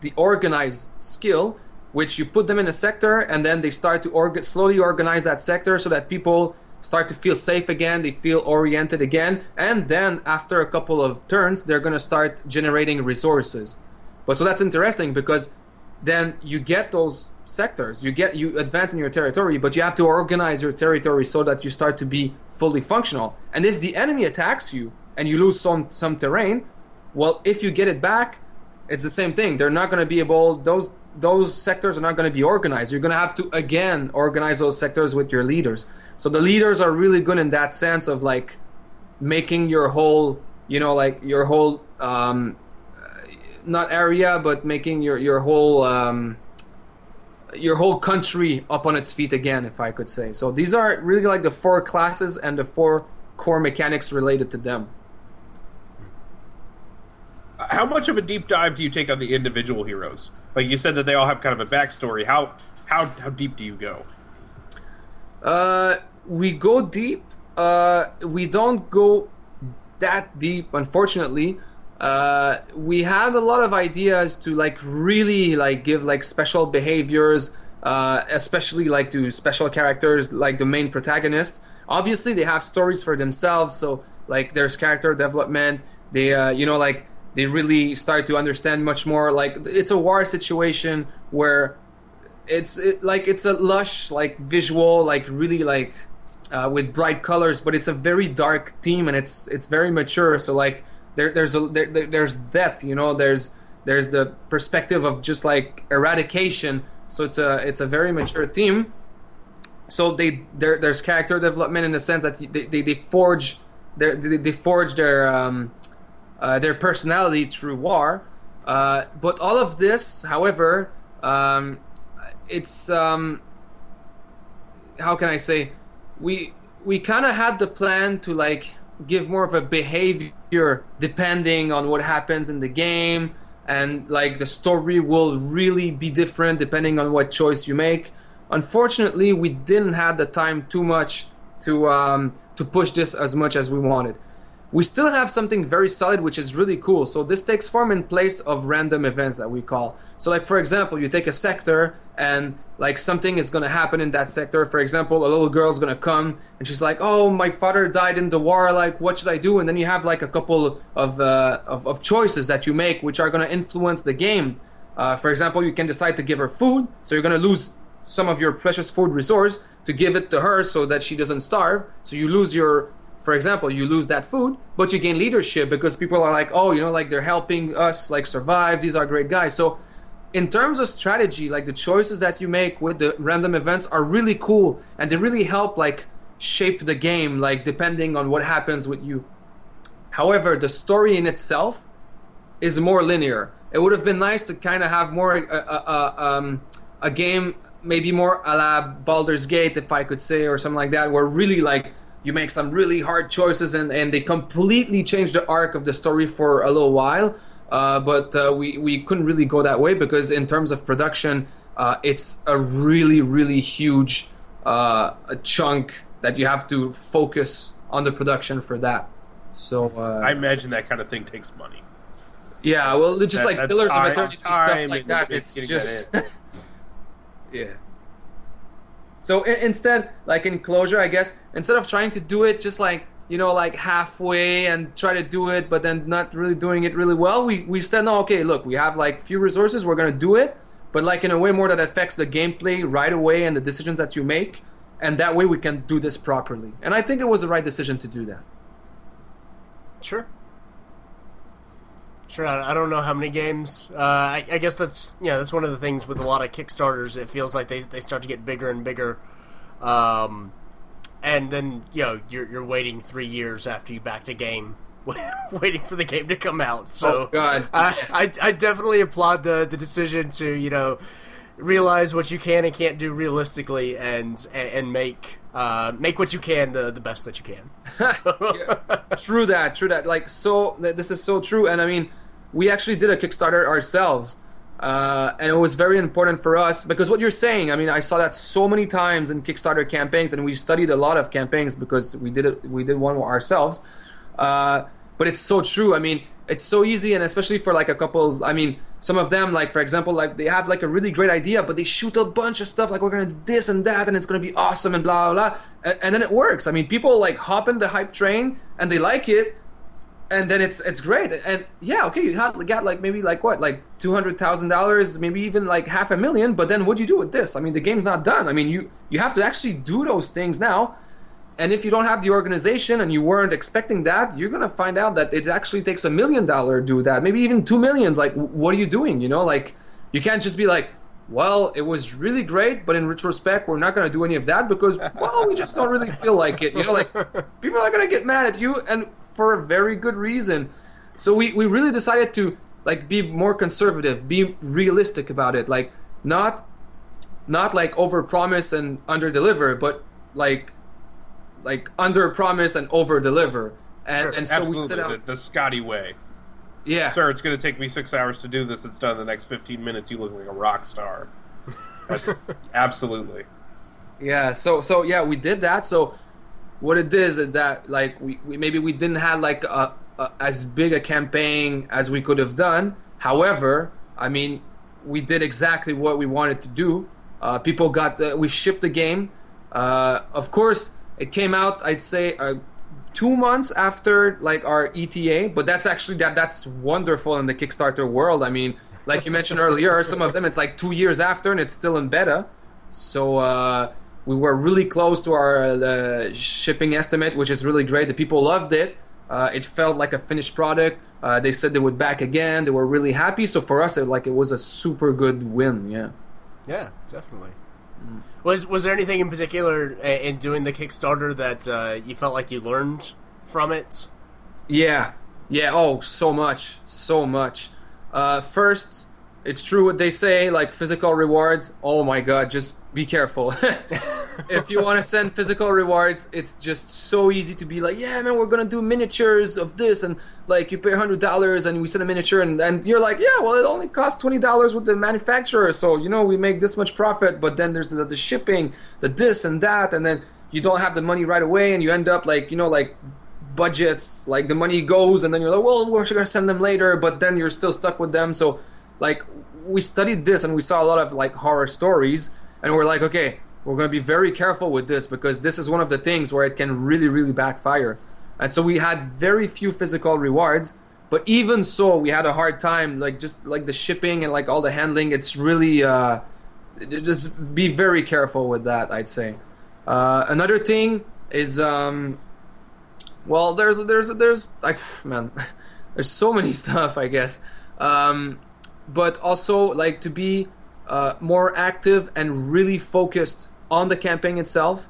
the organized skill, which you put them in a sector, and then they start to slowly organize that sector so that people start to feel safe again, they feel oriented again, and then after a couple of turns, they're going to start generating resources. But so that's interesting because then you get those sectors, you get you advance in your territory, but you have to organize your territory so that you start to be fully functional. And if the enemy attacks you and you lose some some terrain, well, if you get it back, it's the same thing. They're not going to be able those those sectors are not going to be organized. You're going to have to again organize those sectors with your leaders. So the leaders are really good in that sense of like making your whole, you know, like your whole um, not area, but making your your whole um, your whole country up on its feet again, if I could say. So these are really like the four classes and the four core mechanics related to them. How much of a deep dive do you take on the individual heroes? Like you said that they all have kind of a backstory. How how how deep do you go? Uh, we go deep. Uh, we don't go that deep, unfortunately. Uh, we had a lot of ideas to like really like give like special behaviors, uh, especially like to special characters like the main protagonist. Obviously, they have stories for themselves, so like there's character development. They uh, you know like they really start to understand much more. Like it's a war situation where it's it, like it's a lush like visual like really like uh, with bright colors but it's a very dark theme and it's it's very mature so like there, there's a there, there's death you know there's there's the perspective of just like eradication so it's a it's a very mature theme so they there, there's character development in the sense that they, they, they forge their they, they forge their um, uh, their personality through war. Uh, but all of this however um, it's um, how can I say we we kind of had the plan to like give more of a behavior depending on what happens in the game. And like the story will really be different depending on what choice you make. Unfortunately we didn't have the time too much to um, to push this as much as we wanted we still have something very solid which is really cool. So this takes form in place of random events that we call. So like for example you take a sector and like something is going to happen in that sector. For example a little girl's going to come and she's like oh my father died in the war. Like what should i do? And then you have like a couple of uh, of, of choices that you make which are going to influence the game. Uh, for example you can decide to give her food. So you're going to lose some of your precious food resource to give it to her so that she doesn't starve. So you lose your for example, you lose that food, but you gain leadership because people are like, oh, you know, like they're helping us like survive. These are great guys. So, in terms of strategy, like the choices that you make with the random events are really cool, and they really help like shape the game, like depending on what happens with you. However, the story in itself is more linear. It would have been nice to kind of have more a, a, a, um, a game, maybe more a la Baldur's Gate, if I could say, or something like that, where really like you make some really hard choices and, and they completely change the arc of the story for a little while. Uh, but uh, we, we couldn't really go that way because in terms of production, uh, it's a really, really huge uh, a chunk that you have to focus on the production for that. So uh, I imagine that kind of thing takes money. Yeah, well, just That- like Pillars of Eternity stuff like that, it's just [LAUGHS] yeah. So instead, like in closure, I guess instead of trying to do it just like you know like halfway and try to do it, but then not really doing it really well, we we said no. Okay, look, we have like few resources, we're gonna do it, but like in a way more that affects the gameplay right away and the decisions that you make, and that way we can do this properly. And I think it was the right decision to do that. Sure. Sure. I don't know how many games. Uh, I, I guess that's yeah. That's one of the things with a lot of Kickstarters. It feels like they they start to get bigger and bigger, um, and then you know you're you're waiting three years after you backed a game, [LAUGHS] waiting for the game to come out. So Oh, God. I, I I definitely applaud the the decision to you know realize what you can and can't do realistically and and, and make uh, make what you can the the best that you can. [LAUGHS] [LAUGHS] true that true that like so this is so true and i mean we actually did a kickstarter ourselves uh, and it was very important for us because what you're saying i mean i saw that so many times in kickstarter campaigns and we studied a lot of campaigns because we did it we did one ourselves uh, but it's so true. I mean, it's so easy, and especially for like a couple. I mean, some of them, like for example, like they have like a really great idea, but they shoot a bunch of stuff like we're gonna do this and that, and it's gonna be awesome and blah blah blah, and, and then it works. I mean, people like hop in the hype train and they like it, and then it's it's great. And yeah, okay, you got like maybe like what like two hundred thousand dollars, maybe even like half a million. But then what do you do with this? I mean, the game's not done. I mean, you you have to actually do those things now and if you don't have the organization and you weren't expecting that, you're gonna find out that it actually takes a million dollar to do that, maybe even two million. Like, what are you doing? You know, like you can't just be like, well, it was really great, but in retrospect, we're not gonna do any of that because, well, we just don't really feel like it. You know, like people are gonna get mad at you, and for a very good reason. So we we really decided to like be more conservative, be realistic about it, like not not like over promise and under deliver, but like like under promise and over deliver. And, Sure, and so absolutely, we set out. the, the Scotty way. Yeah. Sir, it's going to take me six hours to do this. It's done in the next 15 minutes. You look like a rock star. That's [LAUGHS] absolutely. Yeah, so so yeah, we did that. So what it is is that like we, we maybe we didn't have like a, a, as big a campaign as we could have done. However, I mean, we did exactly what we wanted to do. Uh, people got the, we shipped the game. Uh, of course, it came out. I'd say uh, two months after like our ETA, but that's actually that that's wonderful in the Kickstarter world. I mean, like you mentioned earlier, some of them it's like two years after and it's still in beta. So uh, we were really close to our uh, shipping estimate, which is really great. The people loved it. Uh, it felt like a finished product. Uh, they said they would back again. They were really happy. So for us, it, like it was a super good win. Yeah. Yeah, definitely. Was was there anything in particular uh, in doing the Kickstarter that uh, you felt like you learned from it? Yeah, yeah. Oh, so much, so much. Uh, first, it's true what they say, like physical rewards. Oh my god, just be careful. [LAUGHS] if you want to send physical rewards, it's just so easy to be like, yeah, man, we're gonna do miniatures of this, and like you pay hundred dollars and we send a miniature, and, and you're like, yeah, well, it only costs twenty dollars with the manufacturer, so you know we make this much profit, but then there's the, the shipping, the this and that, and then you don't have the money right away, and you end up like you know like budgets like the money goes and then you're like well we're to send them later but then you're still stuck with them so like we studied this and we saw a lot of like horror stories and we're like okay we're going to be very careful with this because this is one of the things where it can really really backfire. And so we had very few physical rewards but even so we had a hard time like just like the shipping and like all the handling. It's really uh just be very careful with that i'd say. Uh, another thing is um well, there's there's there's like [SIGHS] man, [LAUGHS] there's so many [LAUGHS] stuff I guess, um, but also like to be uh, more active and really focused on the campaign itself.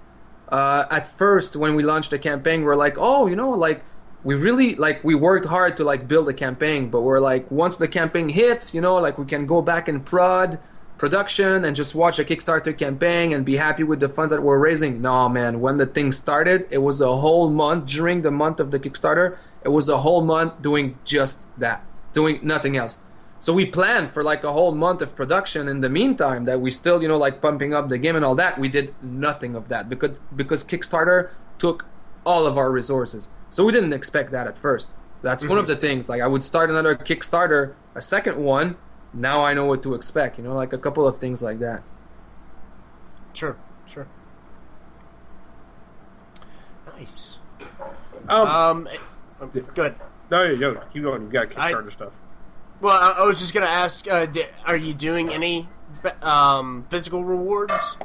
Uh, at first, when we launched the campaign, we're like, oh, you know, like we really like we worked hard to like build a campaign, but we're like once the campaign hits, you know, like we can go back and prod production and just watch a Kickstarter campaign and be happy with the funds that we're raising. No, man, when the thing started, it was a whole month during the month of the Kickstarter. It was a whole month doing just that, doing nothing else. So we planned for like a whole month of production in the meantime that we still, you know, like pumping up the game and all that. We did nothing of that because because Kickstarter took all of our resources. So we didn't expect that at first. That's one of the things. Like I would start another Kickstarter, a second one, now I know what to expect. You know, like a couple of things like that. Sure, sure. Nice. Um, Um, eh, good. no, yeah, yo, keep going. You got I- Kickstarter stuff. Well, I, I was just gonna ask: uh, di- Are you doing any um, physical rewards,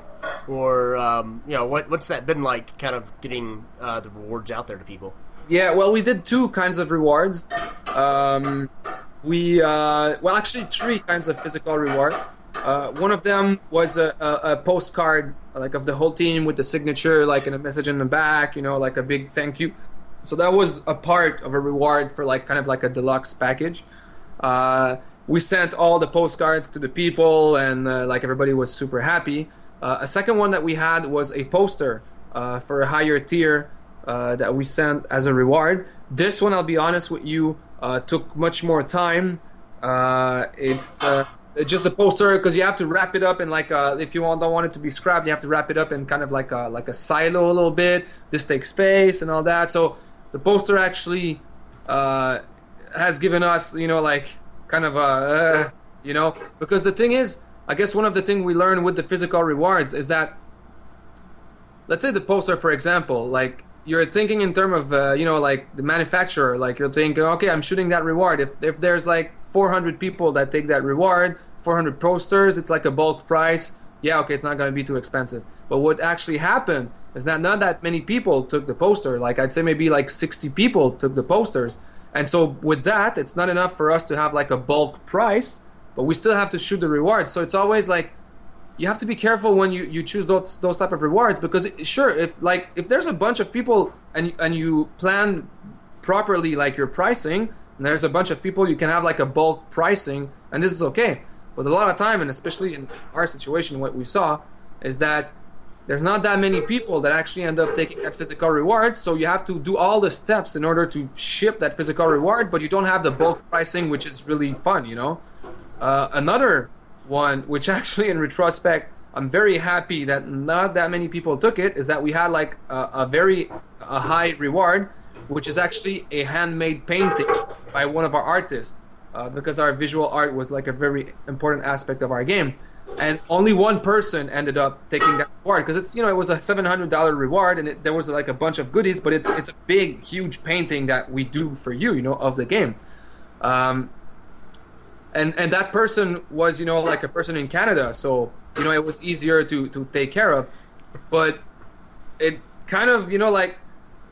or um, you know, what what's that been like? Kind of getting uh, the rewards out there to people. Yeah, well, we did two kinds of rewards. Um, we uh, well, actually, three kinds of physical reward. Uh, one of them was a, a, a postcard, like of the whole team with the signature, like in a message in the back. You know, like a big thank you. So that was a part of a reward for like kind of like a deluxe package. Uh, we sent all the postcards to the people, and uh, like everybody was super happy. Uh, a second one that we had was a poster for a higher tier that we sent as a reward. This one, I'll be honest with you, took much more time. It's just a poster because you have to wrap it up in like if you don't want it to be scrapped, you have to wrap it up in kind of like a like a silo a little bit. This takes space and all that. So the poster actually uh, has given us, you know, like kind of a, uh, you know, because the thing is, I guess one of the things we learn with the physical rewards is that, let's say the poster, for example, like you're thinking in terms of, uh, you know, like the manufacturer, like you're thinking, okay, I'm shooting that reward. If if there's like 400 people that take that reward, 400 posters, it's like a bulk price. Yeah, okay, it's not going to be too expensive. But what actually happened is that not that many people took the poster. Like I'd say maybe like 60 people took the posters. And so with that, it's not enough for us to have like a bulk price, but we still have to shoot the rewards. So it's always like you have to be careful when you, you choose those those type of rewards because it, sure if like if there's a bunch of people and and you plan properly like your pricing and there's a bunch of people you can have like a bulk pricing and this is okay but a lot of time and especially in our situation what we saw is that there's not that many people that actually end up taking that physical reward so you have to do all the steps in order to ship that physical reward but you don't have the bulk pricing which is really fun you know? Uh, another one which [LAUGHS] actually in retrospect i'm very happy that not that many people took it is that we had like a, a very a high reward which is actually a handmade painting by one of our artists uh, because our visual art was like a very important aspect of our game and only one person ended up taking that reward because it's you know it was a seven hundred dollar reward and it, there was like a bunch of goodies, but it's it's a big huge painting that we do for you, you know, of the game. Um, and and that person was you know like a person in Canada, so you know it was easier to to take care of, but it kind of you know like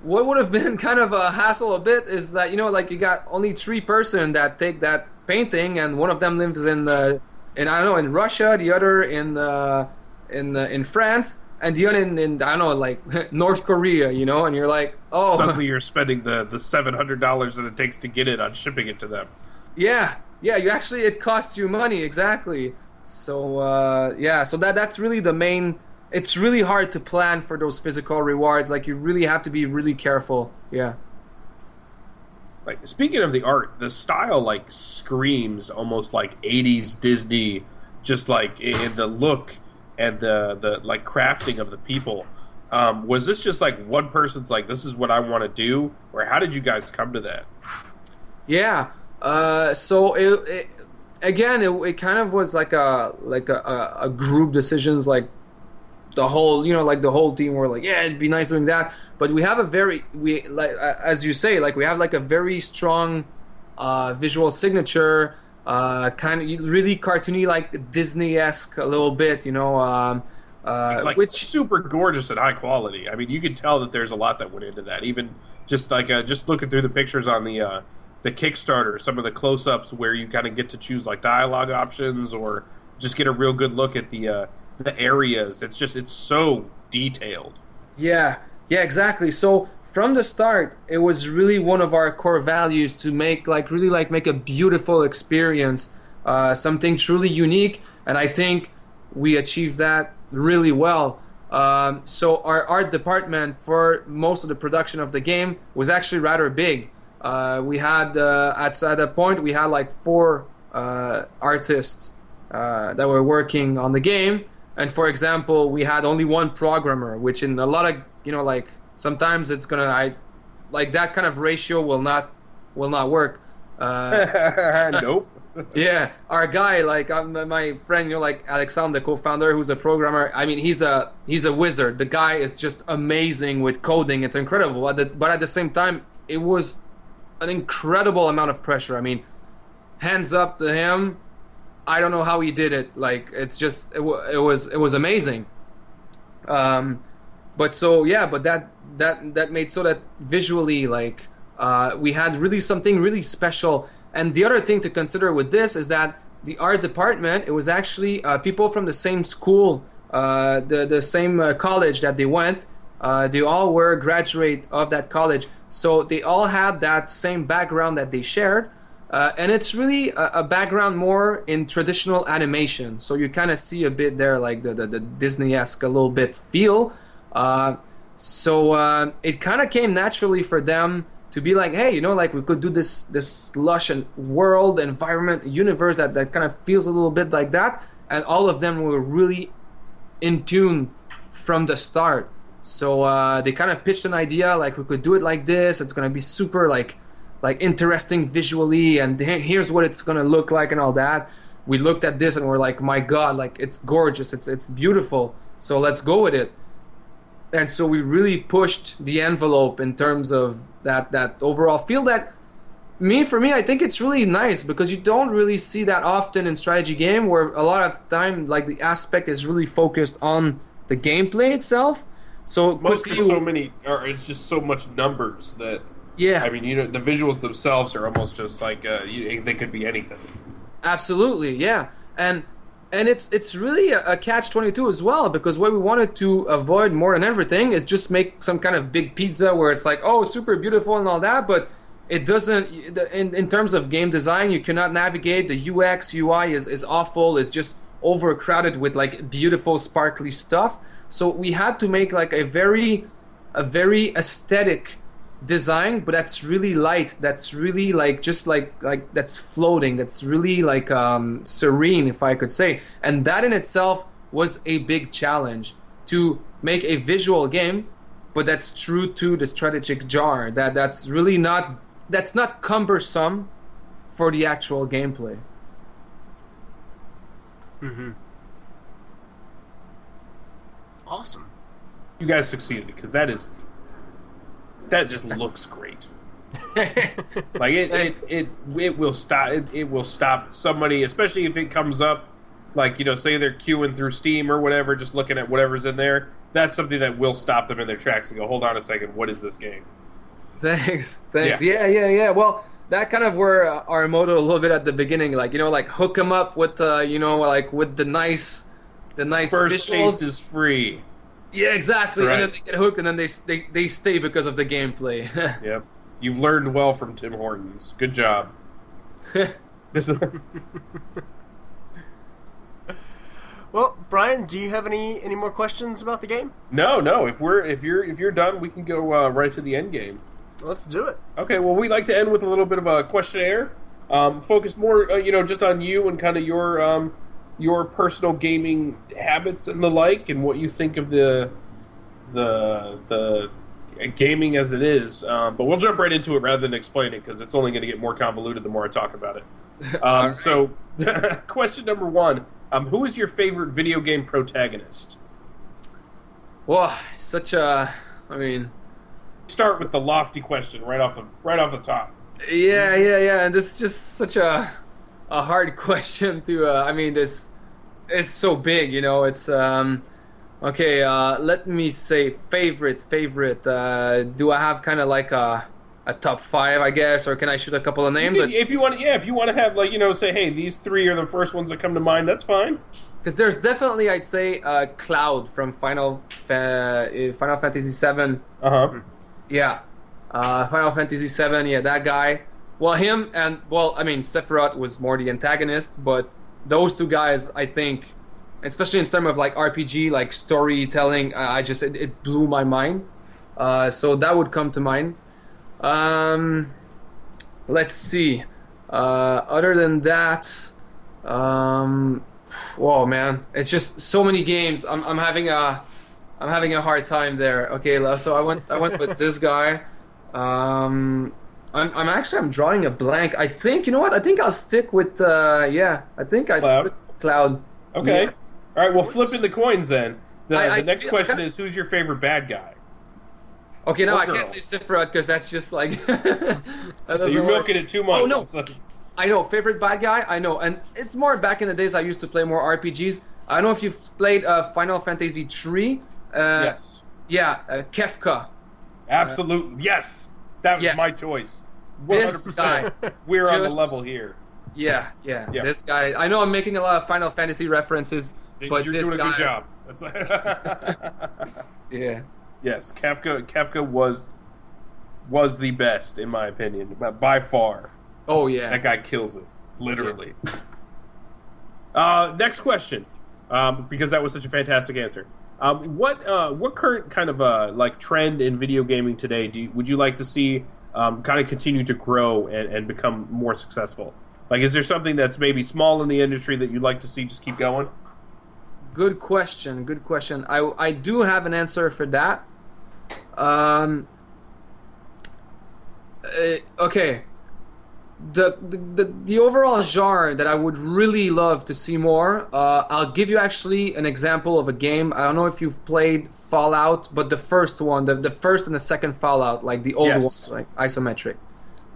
what would have been [LAUGHS] kind of a hassle a bit is that you know like you got only three person that take that painting and one of them lives in the in I don't know in Russia, the other in uh, in uh, in France, and the other in, in I don't know like [LAUGHS] North Korea, you know, and you're like, oh, Suddenly you're spending the, the seven hundred dollars that it takes to get it on shipping it to them. yeah, yeah, you actually it costs you money exactly. So uh, yeah, so that that's really the main. It's really hard to plan for those physical rewards. Like you really have to be really careful. Yeah. Like speaking of the art, the style like screams almost like '80s Disney, just like in the look and the the like crafting of the people. Um, was this just like one person's like this is what I want to do, or how did you guys come to that? Yeah. Uh, so it, it again, it, it kind of was like a like a, a, a group decisions. Like the whole, you know, like the whole team were like, yeah, it'd be nice doing that. But we have a very we like uh, as you say, like we have like a very strong uh, visual signature. Uh, kind of really cartoony, like Disney esque a little bit, you know. Um, uh, like which super gorgeous and high quality. I mean, you can tell that there's a lot that went into that. Even just like uh, just looking through the pictures on the uh, the Kickstarter, some of the close-ups where you kind of get to choose like dialogue options or just get a real good look at the uh, the areas. It's just it's so detailed. Yeah, yeah, exactly. So from the start, it was really one of our core values to make like really like make a beautiful experience, uh, something truly unique, and I think we achieved that really well. Um, so our art department for most of the production of the game was actually rather big. Uh, we had uh, at at a point we had like four uh, artists uh, that were working on the game, and for example, we had only one programmer, which in a lot of you know like sometimes it's gonna I like that kind of ratio will not will not work. Uh, [LAUGHS] nope. [LAUGHS] yeah, our guy, like um, my friend, you know, like Alexander, co-founder, who's a programmer. I mean, he's a he's a wizard. The guy is just amazing with coding. It's incredible. At the, but at the same time, it was an incredible amount of pressure. I mean, hands up to him. I don't know how he did it. Like, it's just it, w- it was it was amazing. Um, but so yeah, but that that that made so that visually, like, uh, we had really something really special. And the other thing to consider with this is that the art department, it was actually uh, people from the same school, uh, the the same uh, college that they went. Uh, they all were graduate of that college, so they all had that same background that they shared. Uh, and it's really a, a background more in traditional animation. So you kind of see a bit there, like the, the, the Disney esque a little bit feel. Uh, so uh, it kind of came naturally for them to be like, hey, you know, like we could do this this lush and world, environment, universe that, that kind of feels a little bit like that. And all of them were really in tune from the start. So uh, they kind of pitched an idea like we could do it like this. It's gonna be super like like interesting visually, and here's what it's gonna look like and all that. We looked at this and we're like, my God, like it's gorgeous, it's it's beautiful. So let's go with it. And so we really pushed the envelope in terms of that that overall feel that me for me i think it's really nice because you don't really see that often in strategy game where a lot of time like the aspect is really focused on the gameplay itself. So it Most puts there's you- so many, or it's just so much numbers that yeah. I mean, you know, the visuals themselves are almost just like uh, you, they could be anything. Absolutely, yeah, and and it's it's really a, a catch twenty two as well because what we wanted to avoid more than everything is just make some kind of big pizza where it's like oh super beautiful and all that, but it doesn't. In in terms of game design, you cannot navigate. The UX UI is is awful. It's just overcrowded with like beautiful sparkly stuff. So we had to make like a very a very aesthetic design but that's really light that's really like just like like that's floating that's really like um serene if i could say. And that in itself was a big challenge to make a visual game but that's true to the strategic jar. That that's really not that's not cumbersome for the actual gameplay. Mm-hmm. Awesome. You guys succeeded because that is that just looks great. [LAUGHS] Like it, it, it, it will stop. It, it will stop somebody, especially if it comes up. Like you know, say they're queuing through Steam or whatever, just looking at whatever's in there. That's something that will stop them in their tracks and go, "Hold on a second, what is this game?" Thanks, thanks. Yeah, yeah, yeah. Well, that kind of were uh, our motto a little bit at the beginning, like you know, like hook them up with, uh, you know, like with the nice, the nice First visuals. taste is free. Yeah, exactly. Right. And then they get hooked, and then they they, they stay because of the gameplay. [LAUGHS] Yep, you've learned well from Tim Hortons. Good job. [LAUGHS] This is, Well, Brian, do you have any any more questions about the game? no, no. If we're if you're if you're done, we can go uh, right to the end game. Let's do it. Okay, well, we like to end with a little bit of a questionnaire, um, focus more, uh, you know, just on you and kind of your um, your personal gaming habits and the like, and what you think of the the the gaming as it is. Um, but we'll jump right into it rather than explain it because it's only going to get more convoluted the more I talk about it. [LAUGHS] Um, So, [LAUGHS] question number one: um, Who is your favorite video game protagonist? Well, such a. I mean, Start with the lofty question right off the right off the top. yeah, yeah, yeah. And this is just such a a hard [LAUGHS] question to. Uh, I mean, this is so big, you know. It's um. Okay, uh, let me say favorite, favorite. Uh, do I have kind of like a a top five, I guess, or can I shoot a couple of names? If, if you want, yeah, if you want to have like you know, say, hey, these three are the first ones that come to mind. That's fine. Because there's definitely, I'd say, uh, Cloud from Final Fa- uh, Final Fantasy VII. Uh huh. Yeah, uh, Final Fantasy VII. Yeah, that guy. Well, him and well, I mean, Sephiroth was more the antagonist, but those two guys, I think, especially in terms of like RPG, like storytelling, uh, I just it, it blew my mind. Uh, so that would come to mind. Um, let's see. Uh, other than that, um, whoa, man, it's just so many games. I'm, I'm having a, I'm having a hard time there. Okay, so I went, I went with this guy. Um, I'm, I'm actually, I'm drawing a blank. I think, you know what? I think I'll stick with, uh, yeah, I think I Cloud. Cloud. Okay. Yeah. All right. Well, flipping the coins then. The, I- the next question I is, who's your favorite bad guy? Okay, now Or I girl. can't say Sephiroth because that's just like [LAUGHS] that You're work. milking it too much. Oh, no. Like- I know favorite bad guy. I know, and it's more back in the days I used to play more RPGs. I don't know if you've played uh, Final Fantasy III. Uh, yes. Yeah, uh, Kefka. Absolutely. yes. That was yeah. my choice. This 100%. guy. We're on the level here. Yeah, yeah, Yeah. This guy. I know I'm making a lot of Final Fantasy references, but You're this doing a guy. good job. That's- [LAUGHS] [LAUGHS] Yeah. yes, Kefka. Kefka was was the best in my opinion, by far. Oh yeah. That guy kills it, literally. Uh, next question, um, because that was such a fantastic answer. Um, what uh, what current kind of uh, like trend in video gaming today do you, would you like to see um, kind of continue to grow and, and become more successful? Like, is there something that's maybe small in the industry that you'd like to see just keep going? Good question. Good question. I I do have an answer for that. Um. uh, okay. The, the, the the overall genre that I would really love to see more. Uh, I'll give you actually an example of a game. I don't know if you've played Fallout, but the first one, the, the first and the second Fallout, like the old Yes. one, like isometric.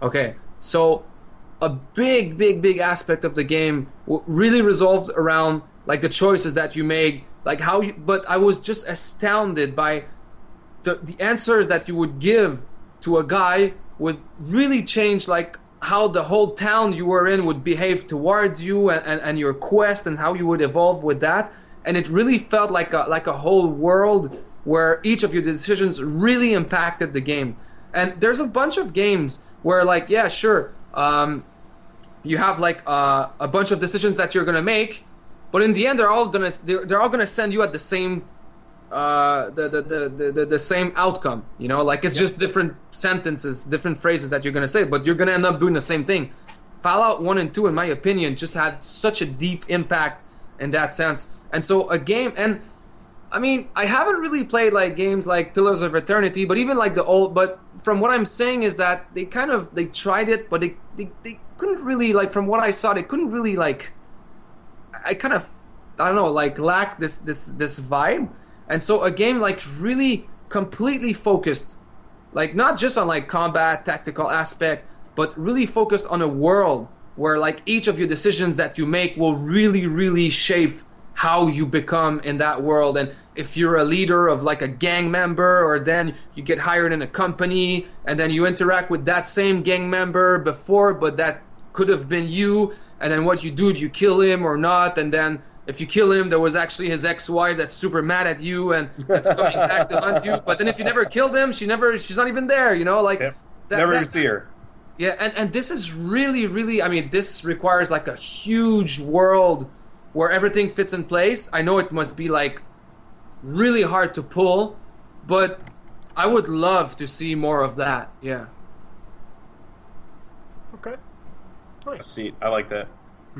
Okay, so a big, big, big aspect of the game really resolved around like the choices that you make, like how you. But I was just astounded by the, the answers that you would give to a guy would really change like how the whole town you were in would behave towards you and, and, and your quest and how you would evolve with that. And it really felt like a like a whole world where each of your decisions really impacted the game. And there's a bunch of games where like yeah sure um, you have like uh, a bunch of decisions that you're gonna make but in the end they're all gonna they're, they're all gonna send you at the same uh, the, the, the, the, the same outcome. You know, like it's just different sentences, different phrases that you're gonna say, but you're gonna end up doing the same thing. Fallout 1 and 2, in my opinion, just had such a deep impact in that sense. And so a game, and I mean, I haven't really played like games like Pillars of Eternity, but even like the old, but from what I'm saying is that they kind of, they tried it, but they, they, they couldn't really, like from what I saw, they couldn't really like, I kind of, I don't know, like lack this, this, this vibe. And so a game like really completely focused, like not just on like combat tactical aspect, but really focused on a world where like each of your decisions that you make will really, really shape how you become in that world. And if you're a leader of like a gang member, or then you get hired in a company, and then you interact with that same gang member before, but that could have been you. And then what you do, do you kill him or not? And then if you kill him, there was actually his ex-wife that's super mad at you and that's coming back to hunt you. But then if you never killed him, she never, she's not even there. You know, like Yep. that- Never that- see her. yeah, and, and this is really, really, I mean, this requires like a huge world where everything fits in place. I know it must be like really hard to pull, but I would love to see more of that. Yeah. Okay. Nice. See, I like that.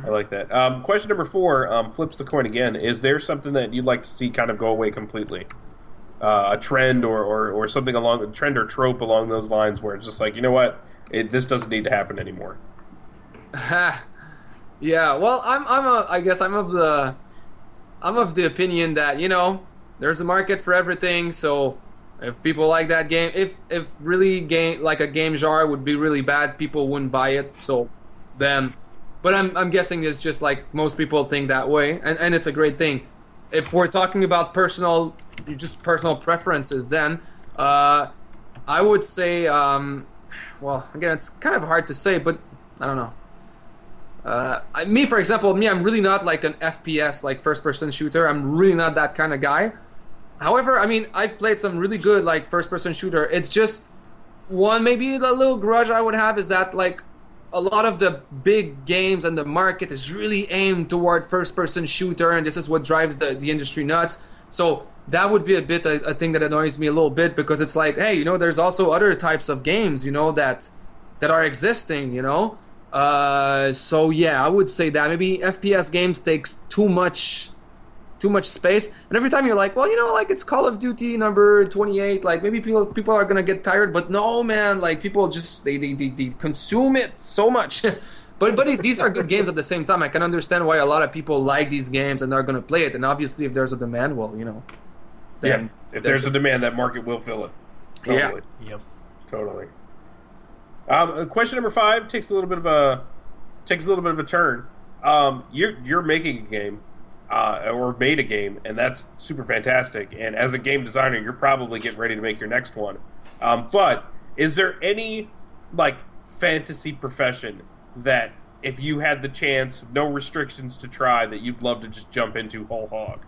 I like that. Um, question number four um, flips the coin again. Is there something that you'd like to see kind of go away completely? Uh, a trend or, or, or something along a trend or trope along those lines where it's just like, you know what, it, this doesn't need to happen anymore. [LAUGHS] yeah, well, I'm, I'm a, I guess I'm of the, I'm of the opinion that, you know, there's a market for everything, so if people like that game, if, if really game, like a game genre would be really bad, people wouldn't buy it, so then, but I'm, I'm guessing it's just like most people think that way, and, and it's a great thing. If we're talking about personal, just personal preferences, then, uh, I would say, um, well, again, it's kind of hard to say, but I don't know. Uh, I, me, for example, me, I'm really not like an FPS, like first-person shooter. I'm really not that kind of guy. However, I mean, I've played some really good like first-person shooter. It's just one maybe the little grudge I would have is that like a lot of the big games and the market is really aimed toward first-person shooter, and this is what drives the the industry nuts. So that would be a bit a, a thing that annoys me a little bit because it's like, hey, you know, there's also other types of games, you know, that that are existing, you know. Uh, so yeah, I would say that maybe FPS games takes too much, too much space. And every time you're like, well, you know, like it's Call of Duty number 28, like maybe people people are gonna get tired, but no, man, like people just they they, they, they consume it so much. [LAUGHS] but but it, these are good games at the same time. I can understand why a lot of people like these games and they're gonna play it. And obviously, if there's a demand, well, you know, yeah. If there's a demand, that market will fill it. Yeah. Yep. Totally. Um, uh, question number five takes a little bit of a takes a little bit of a turn. Um, you're you're making a game, uh, or made a game, and that's super fantastic. And as a game designer, you're probably getting ready to make your next one. Um, but is there any like fantasy profession that if you had the chance, no restrictions to try, that you'd love to just jump into whole hog?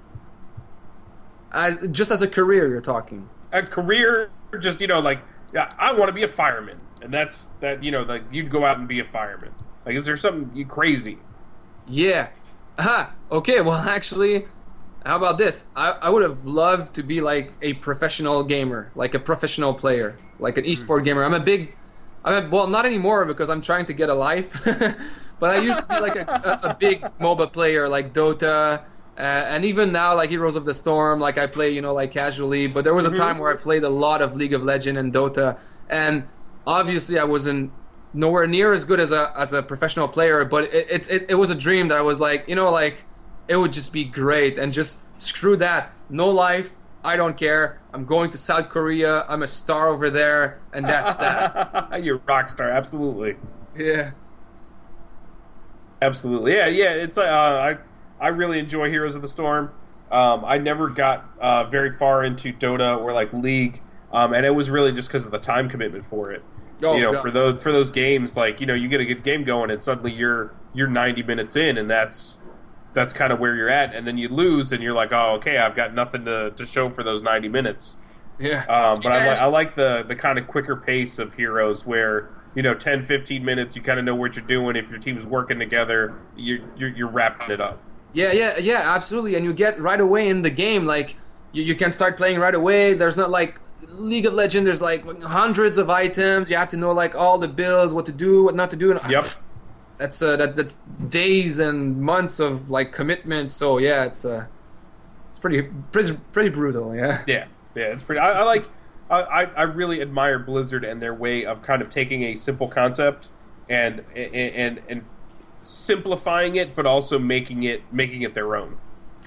as just as a career, you're talking. a career just you know like yeah, i want to be a fireman and that's that you know like you'd go out and be a fireman like is there something you crazy Yeah. Aha. Okay. Well, [LAUGHS] actually, how about this? I, I would have loved to be like a professional gamer, like a professional player, like an esport gamer. I'm a big, I'm a, well, not anymore because I'm trying to get a life. [LAUGHS] but I used to be like a, a, a big MOBA player, like Dota. Uh, and even now, like Heroes of the Storm, like I play, you know, like casually. But there was a time where I played a lot of League of Legends and Dota, and obviously I wasn't nowhere near as good as a as a professional player, but it it, it, was a dream that I was like, you know, like it would just be great and just screw that. No life. I don't care. I'm going to South Korea. I'm a star over there, and that's that. [LAUGHS] You're a rock star, absolutely, yeah. absolutely. Yeah, yeah. It's uh, I I really enjoy Heroes of the Storm. Um, I never got uh, very far into Dota or like League, um, and it was really just because of the time commitment for it. Oh, you know, God. for those for those games, like you know, you get a good game going, and suddenly you're you're 90 minutes in, and that's that's kind of where you're at, and then you lose, and you're like, oh, okay, I've got nothing to, to show for those 90 minutes. Yeah. Um, but I, Yeah. li- I like the the kind of quicker pace of Heroes, where you know, 10, 15 minutes, you kind of know what you're doing. If your team's working together, you're you're, you're wrapping it up. Yeah, yeah, yeah, absolutely. And you get right away in the game, like you, you can start playing right away. There's not like League of Legends. There's like hundreds of items. You have to know like all the builds, what to do, what not to do. And Yep. that's uh, that, that's days and months of like commitment. So yeah, it's uh, it's pretty pretty, pretty brutal. Yeah. Yeah, yeah, it's pretty. I, I like. I, I really admire Blizzard and their way of kind of taking a simple concept and and and, and simplifying it, but also making it making it their own.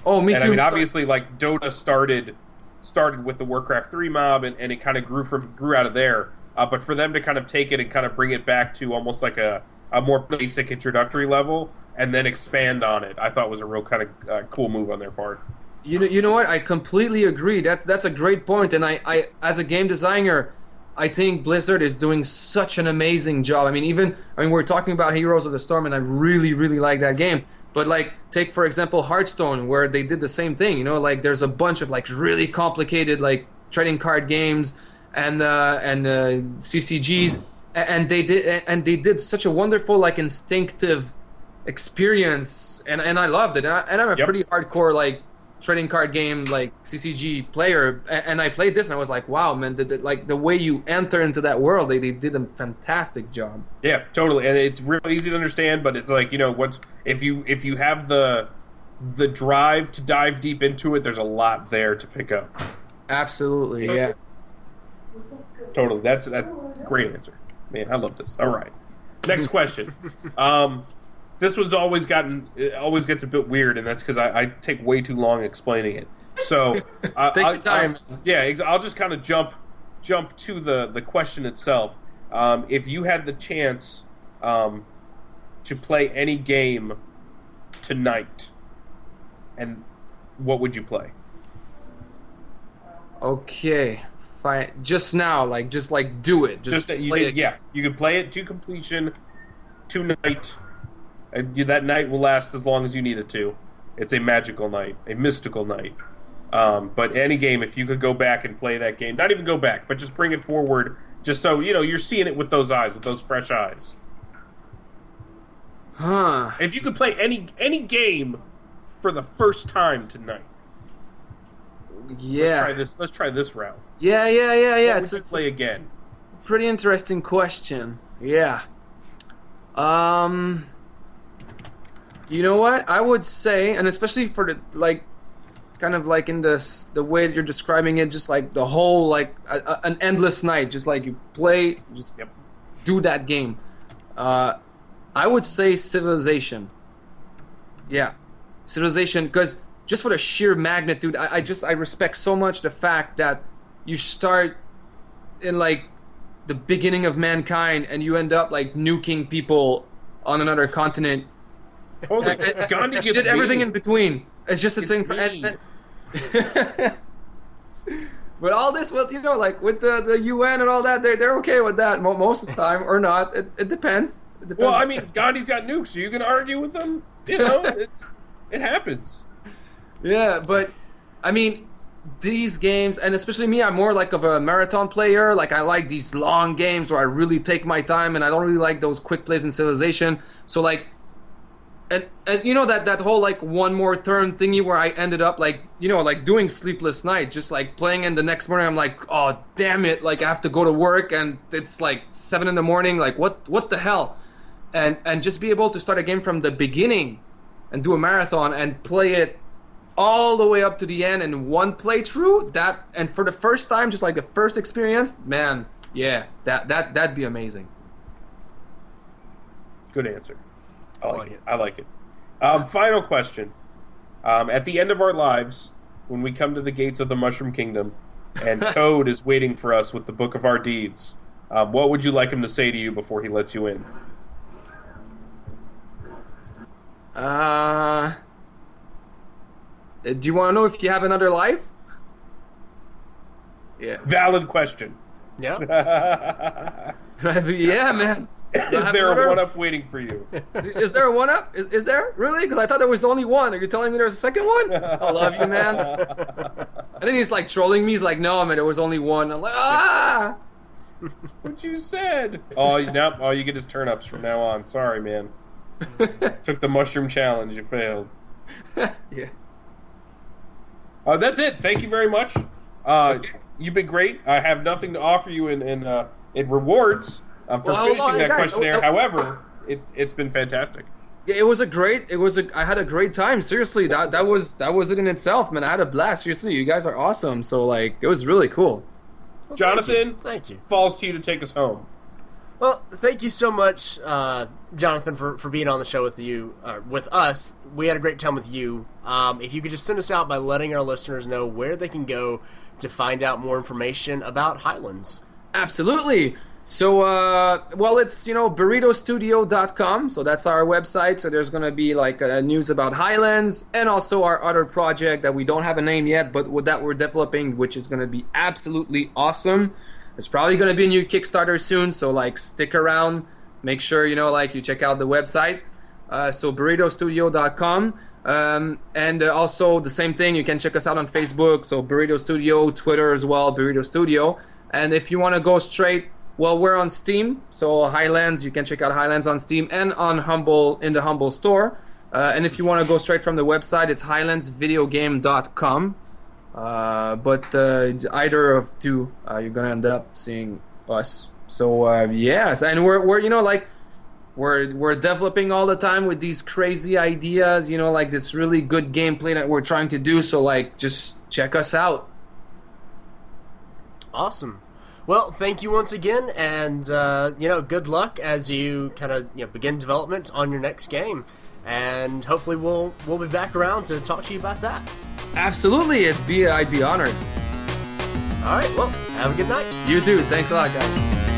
Oh, me and too. I mean, obviously, like Dota started started with the Warcraft three mod, and, and it kind of grew from grew out of there. Uh, but for them to kind of take it and kind of bring it back to almost like a, a more basic introductory level, and then expand on it, I thought was a real kind of uh, cool move on their part. You know, you know what? I completely agree. That's that's a great point. And I, I, as a game designer, I think Blizzard is doing such an amazing job. I mean, even I mean, we're talking about Heroes of the Storm, and I really, really like that game. But like, take for example Hearthstone, where they did the same thing. You know, like there's a bunch of like really complicated like trading card games and uh, and uh, CCGs, and they did and they did such a wonderful like instinctive experience, and and I loved it. And, I, I'm a Yep. pretty hardcore like trading card game like CCG player, and I played this and I was like, wow, man, the, the, like the way you enter into that world, they, they did a fantastic job. Yeah, totally, and it's real easy to understand. But it's like you know, once if you if you have the the drive to dive deep into it, there's a lot there to pick up. Absolutely, yeah. Totally, that's that great answer. Man, I love this. All right, next question. [LAUGHS] um, this one's always gotten it always gets a bit weird, and that's because I, I take way too long explaining it. So [LAUGHS] I, Take I- your time. I- yeah, I'll just kind of jump jump to the the question itself. Um, if you had the chance um, to play any game tonight, and what would you play? Okay, fine. Just now, like, just like do it. Just, Just that you play did, it. yeah, you could play it to completion tonight, and that night will last as long as you need it to. It's a magical night, a mystical night. Um, but any game, if you could go back and play that game, not even go back, but just bring it forward, just so you know you're seeing it with those eyes, with those fresh eyes. Huh. If you could play any any game for the first time tonight, let's try this. Let's try this route. Yeah, yeah, yeah, yeah. What It's, it's play again? a pretty interesting question. Yeah. Um. You know what? I would say, and especially for the like, kind of like in this the way that you're describing it, just like the whole like a, a, an endless night, just like you play, just Yep. do that game. Uh, I would say Civilization. Yeah, Civilization, because just for the sheer magnitude, I, I just I respect so much the fact that you start in like the beginning of mankind and you end up like nuking people on another continent. Hold And- on, Gandhi gets did everything mean. in between. It's just a It's thing for. mean. and- and- [LAUGHS] but all this, well, you know, like with the, the UN and all that, they're they're okay with that most of the time, or not. It, it depends. It depends. Well, I mean, Gandhi's got nukes. Are you going to argue with them? You know, [LAUGHS] it's it happens. Yeah, but I mean, these games, and especially me, I'm more like of a marathon player. Like I like these long games where I really take my time, and I don't really like those quick plays in Civilization. So like, and and you know that that whole like one more turn thingy where I ended up like you know like doing sleepless night, just like playing, and the next morning I'm like, oh damn it, like I have to go to work, and it's like seven in the morning. Like what what the hell? And and just be able to start a game from the beginning and do a marathon and play it all the way up to the end in one playthrough that and for the first time just like the first experience man Yeah, that that that'd be amazing. Good answer. I I like, like it. it. I like it. Um, final question. Um, at the end of our lives, when we come to the gates of the Mushroom Kingdom, and [LAUGHS] Toad is waiting for us with the book of our deeds, um, what would you like him to say to you before he lets you in? Uh, do you want to know if you have another life? Yeah, Valid question. Yeah. [LAUGHS] [LAUGHS] yeah, man. [LAUGHS] Is there a one up waiting for you? Is there a one up? Is, is there really? Because I thought there was only one. Are you telling me there's a second one? [LAUGHS] I love you, man. And then he's like trolling me. He's like, "No, man, there was only one." I'm like, "Ah." [LAUGHS] what you said? Oh, you, nope. All you get is turnips from now on. Sorry, man. Took the mushroom challenge. You failed. yeah. Uh, that's it. Thank you very much. Uh, you've been great. I have nothing to offer you in in, uh, in rewards um, for Well, finishing on, that guys. questionnaire. Oh, oh. However, it, it's been fantastic. Yeah, it was a great. It was a. I had a great time. Seriously, that that was that was it in itself, man. I had a blast. Seriously, you guys are awesome. So like, it was really cool. Well, Jonathan? Thank you. Falls to you to take us home. Well, thank you so much, uh, Jonathan, for, for being on the show with you, uh, with us. We had a great time with you. Um, if you could just send us out by letting our listeners know where they can go to find out more information about Highlands. Absolutely. So, uh, well, it's, you know, burritostudio.com. So that's our website. So there's going to be like uh, news about Highlands and also our other project that we don't have a name yet, but that we're developing, which is going to be absolutely awesome. It's probably going to be a new Kickstarter soon. So, like, stick around. Make sure, you know, like, you check out the website. Uh, so, burritostudio.com. Um, and uh, also the same thing, you can check us out on Facebook. So, Burrito Studio, Twitter as well, Burrito Studio. And if you want to go straight, well, we're on Steam. So Highlands, you can check out Highlands on Steam and on Humble in the Humble store. Uh, and if you want to go straight from the website, it's highlandsvideogame.com. Uh, but uh, either of two, uh, you're gonna end up seeing us. So uh, yes, and we're we're you know like we're we're developing all the time with these crazy ideas. You know, like this really good gameplay that we're trying to do. So like, just check us out. Awesome. Well, thank you once again, and uh, you know, good luck as you kind of you know, begin development on your next game, and hopefully we'll we'll be back around to talk to you about that. Absolutely, it'd be I'd be honored. All right. Well, have a good night. You too. Thanks a lot, guys.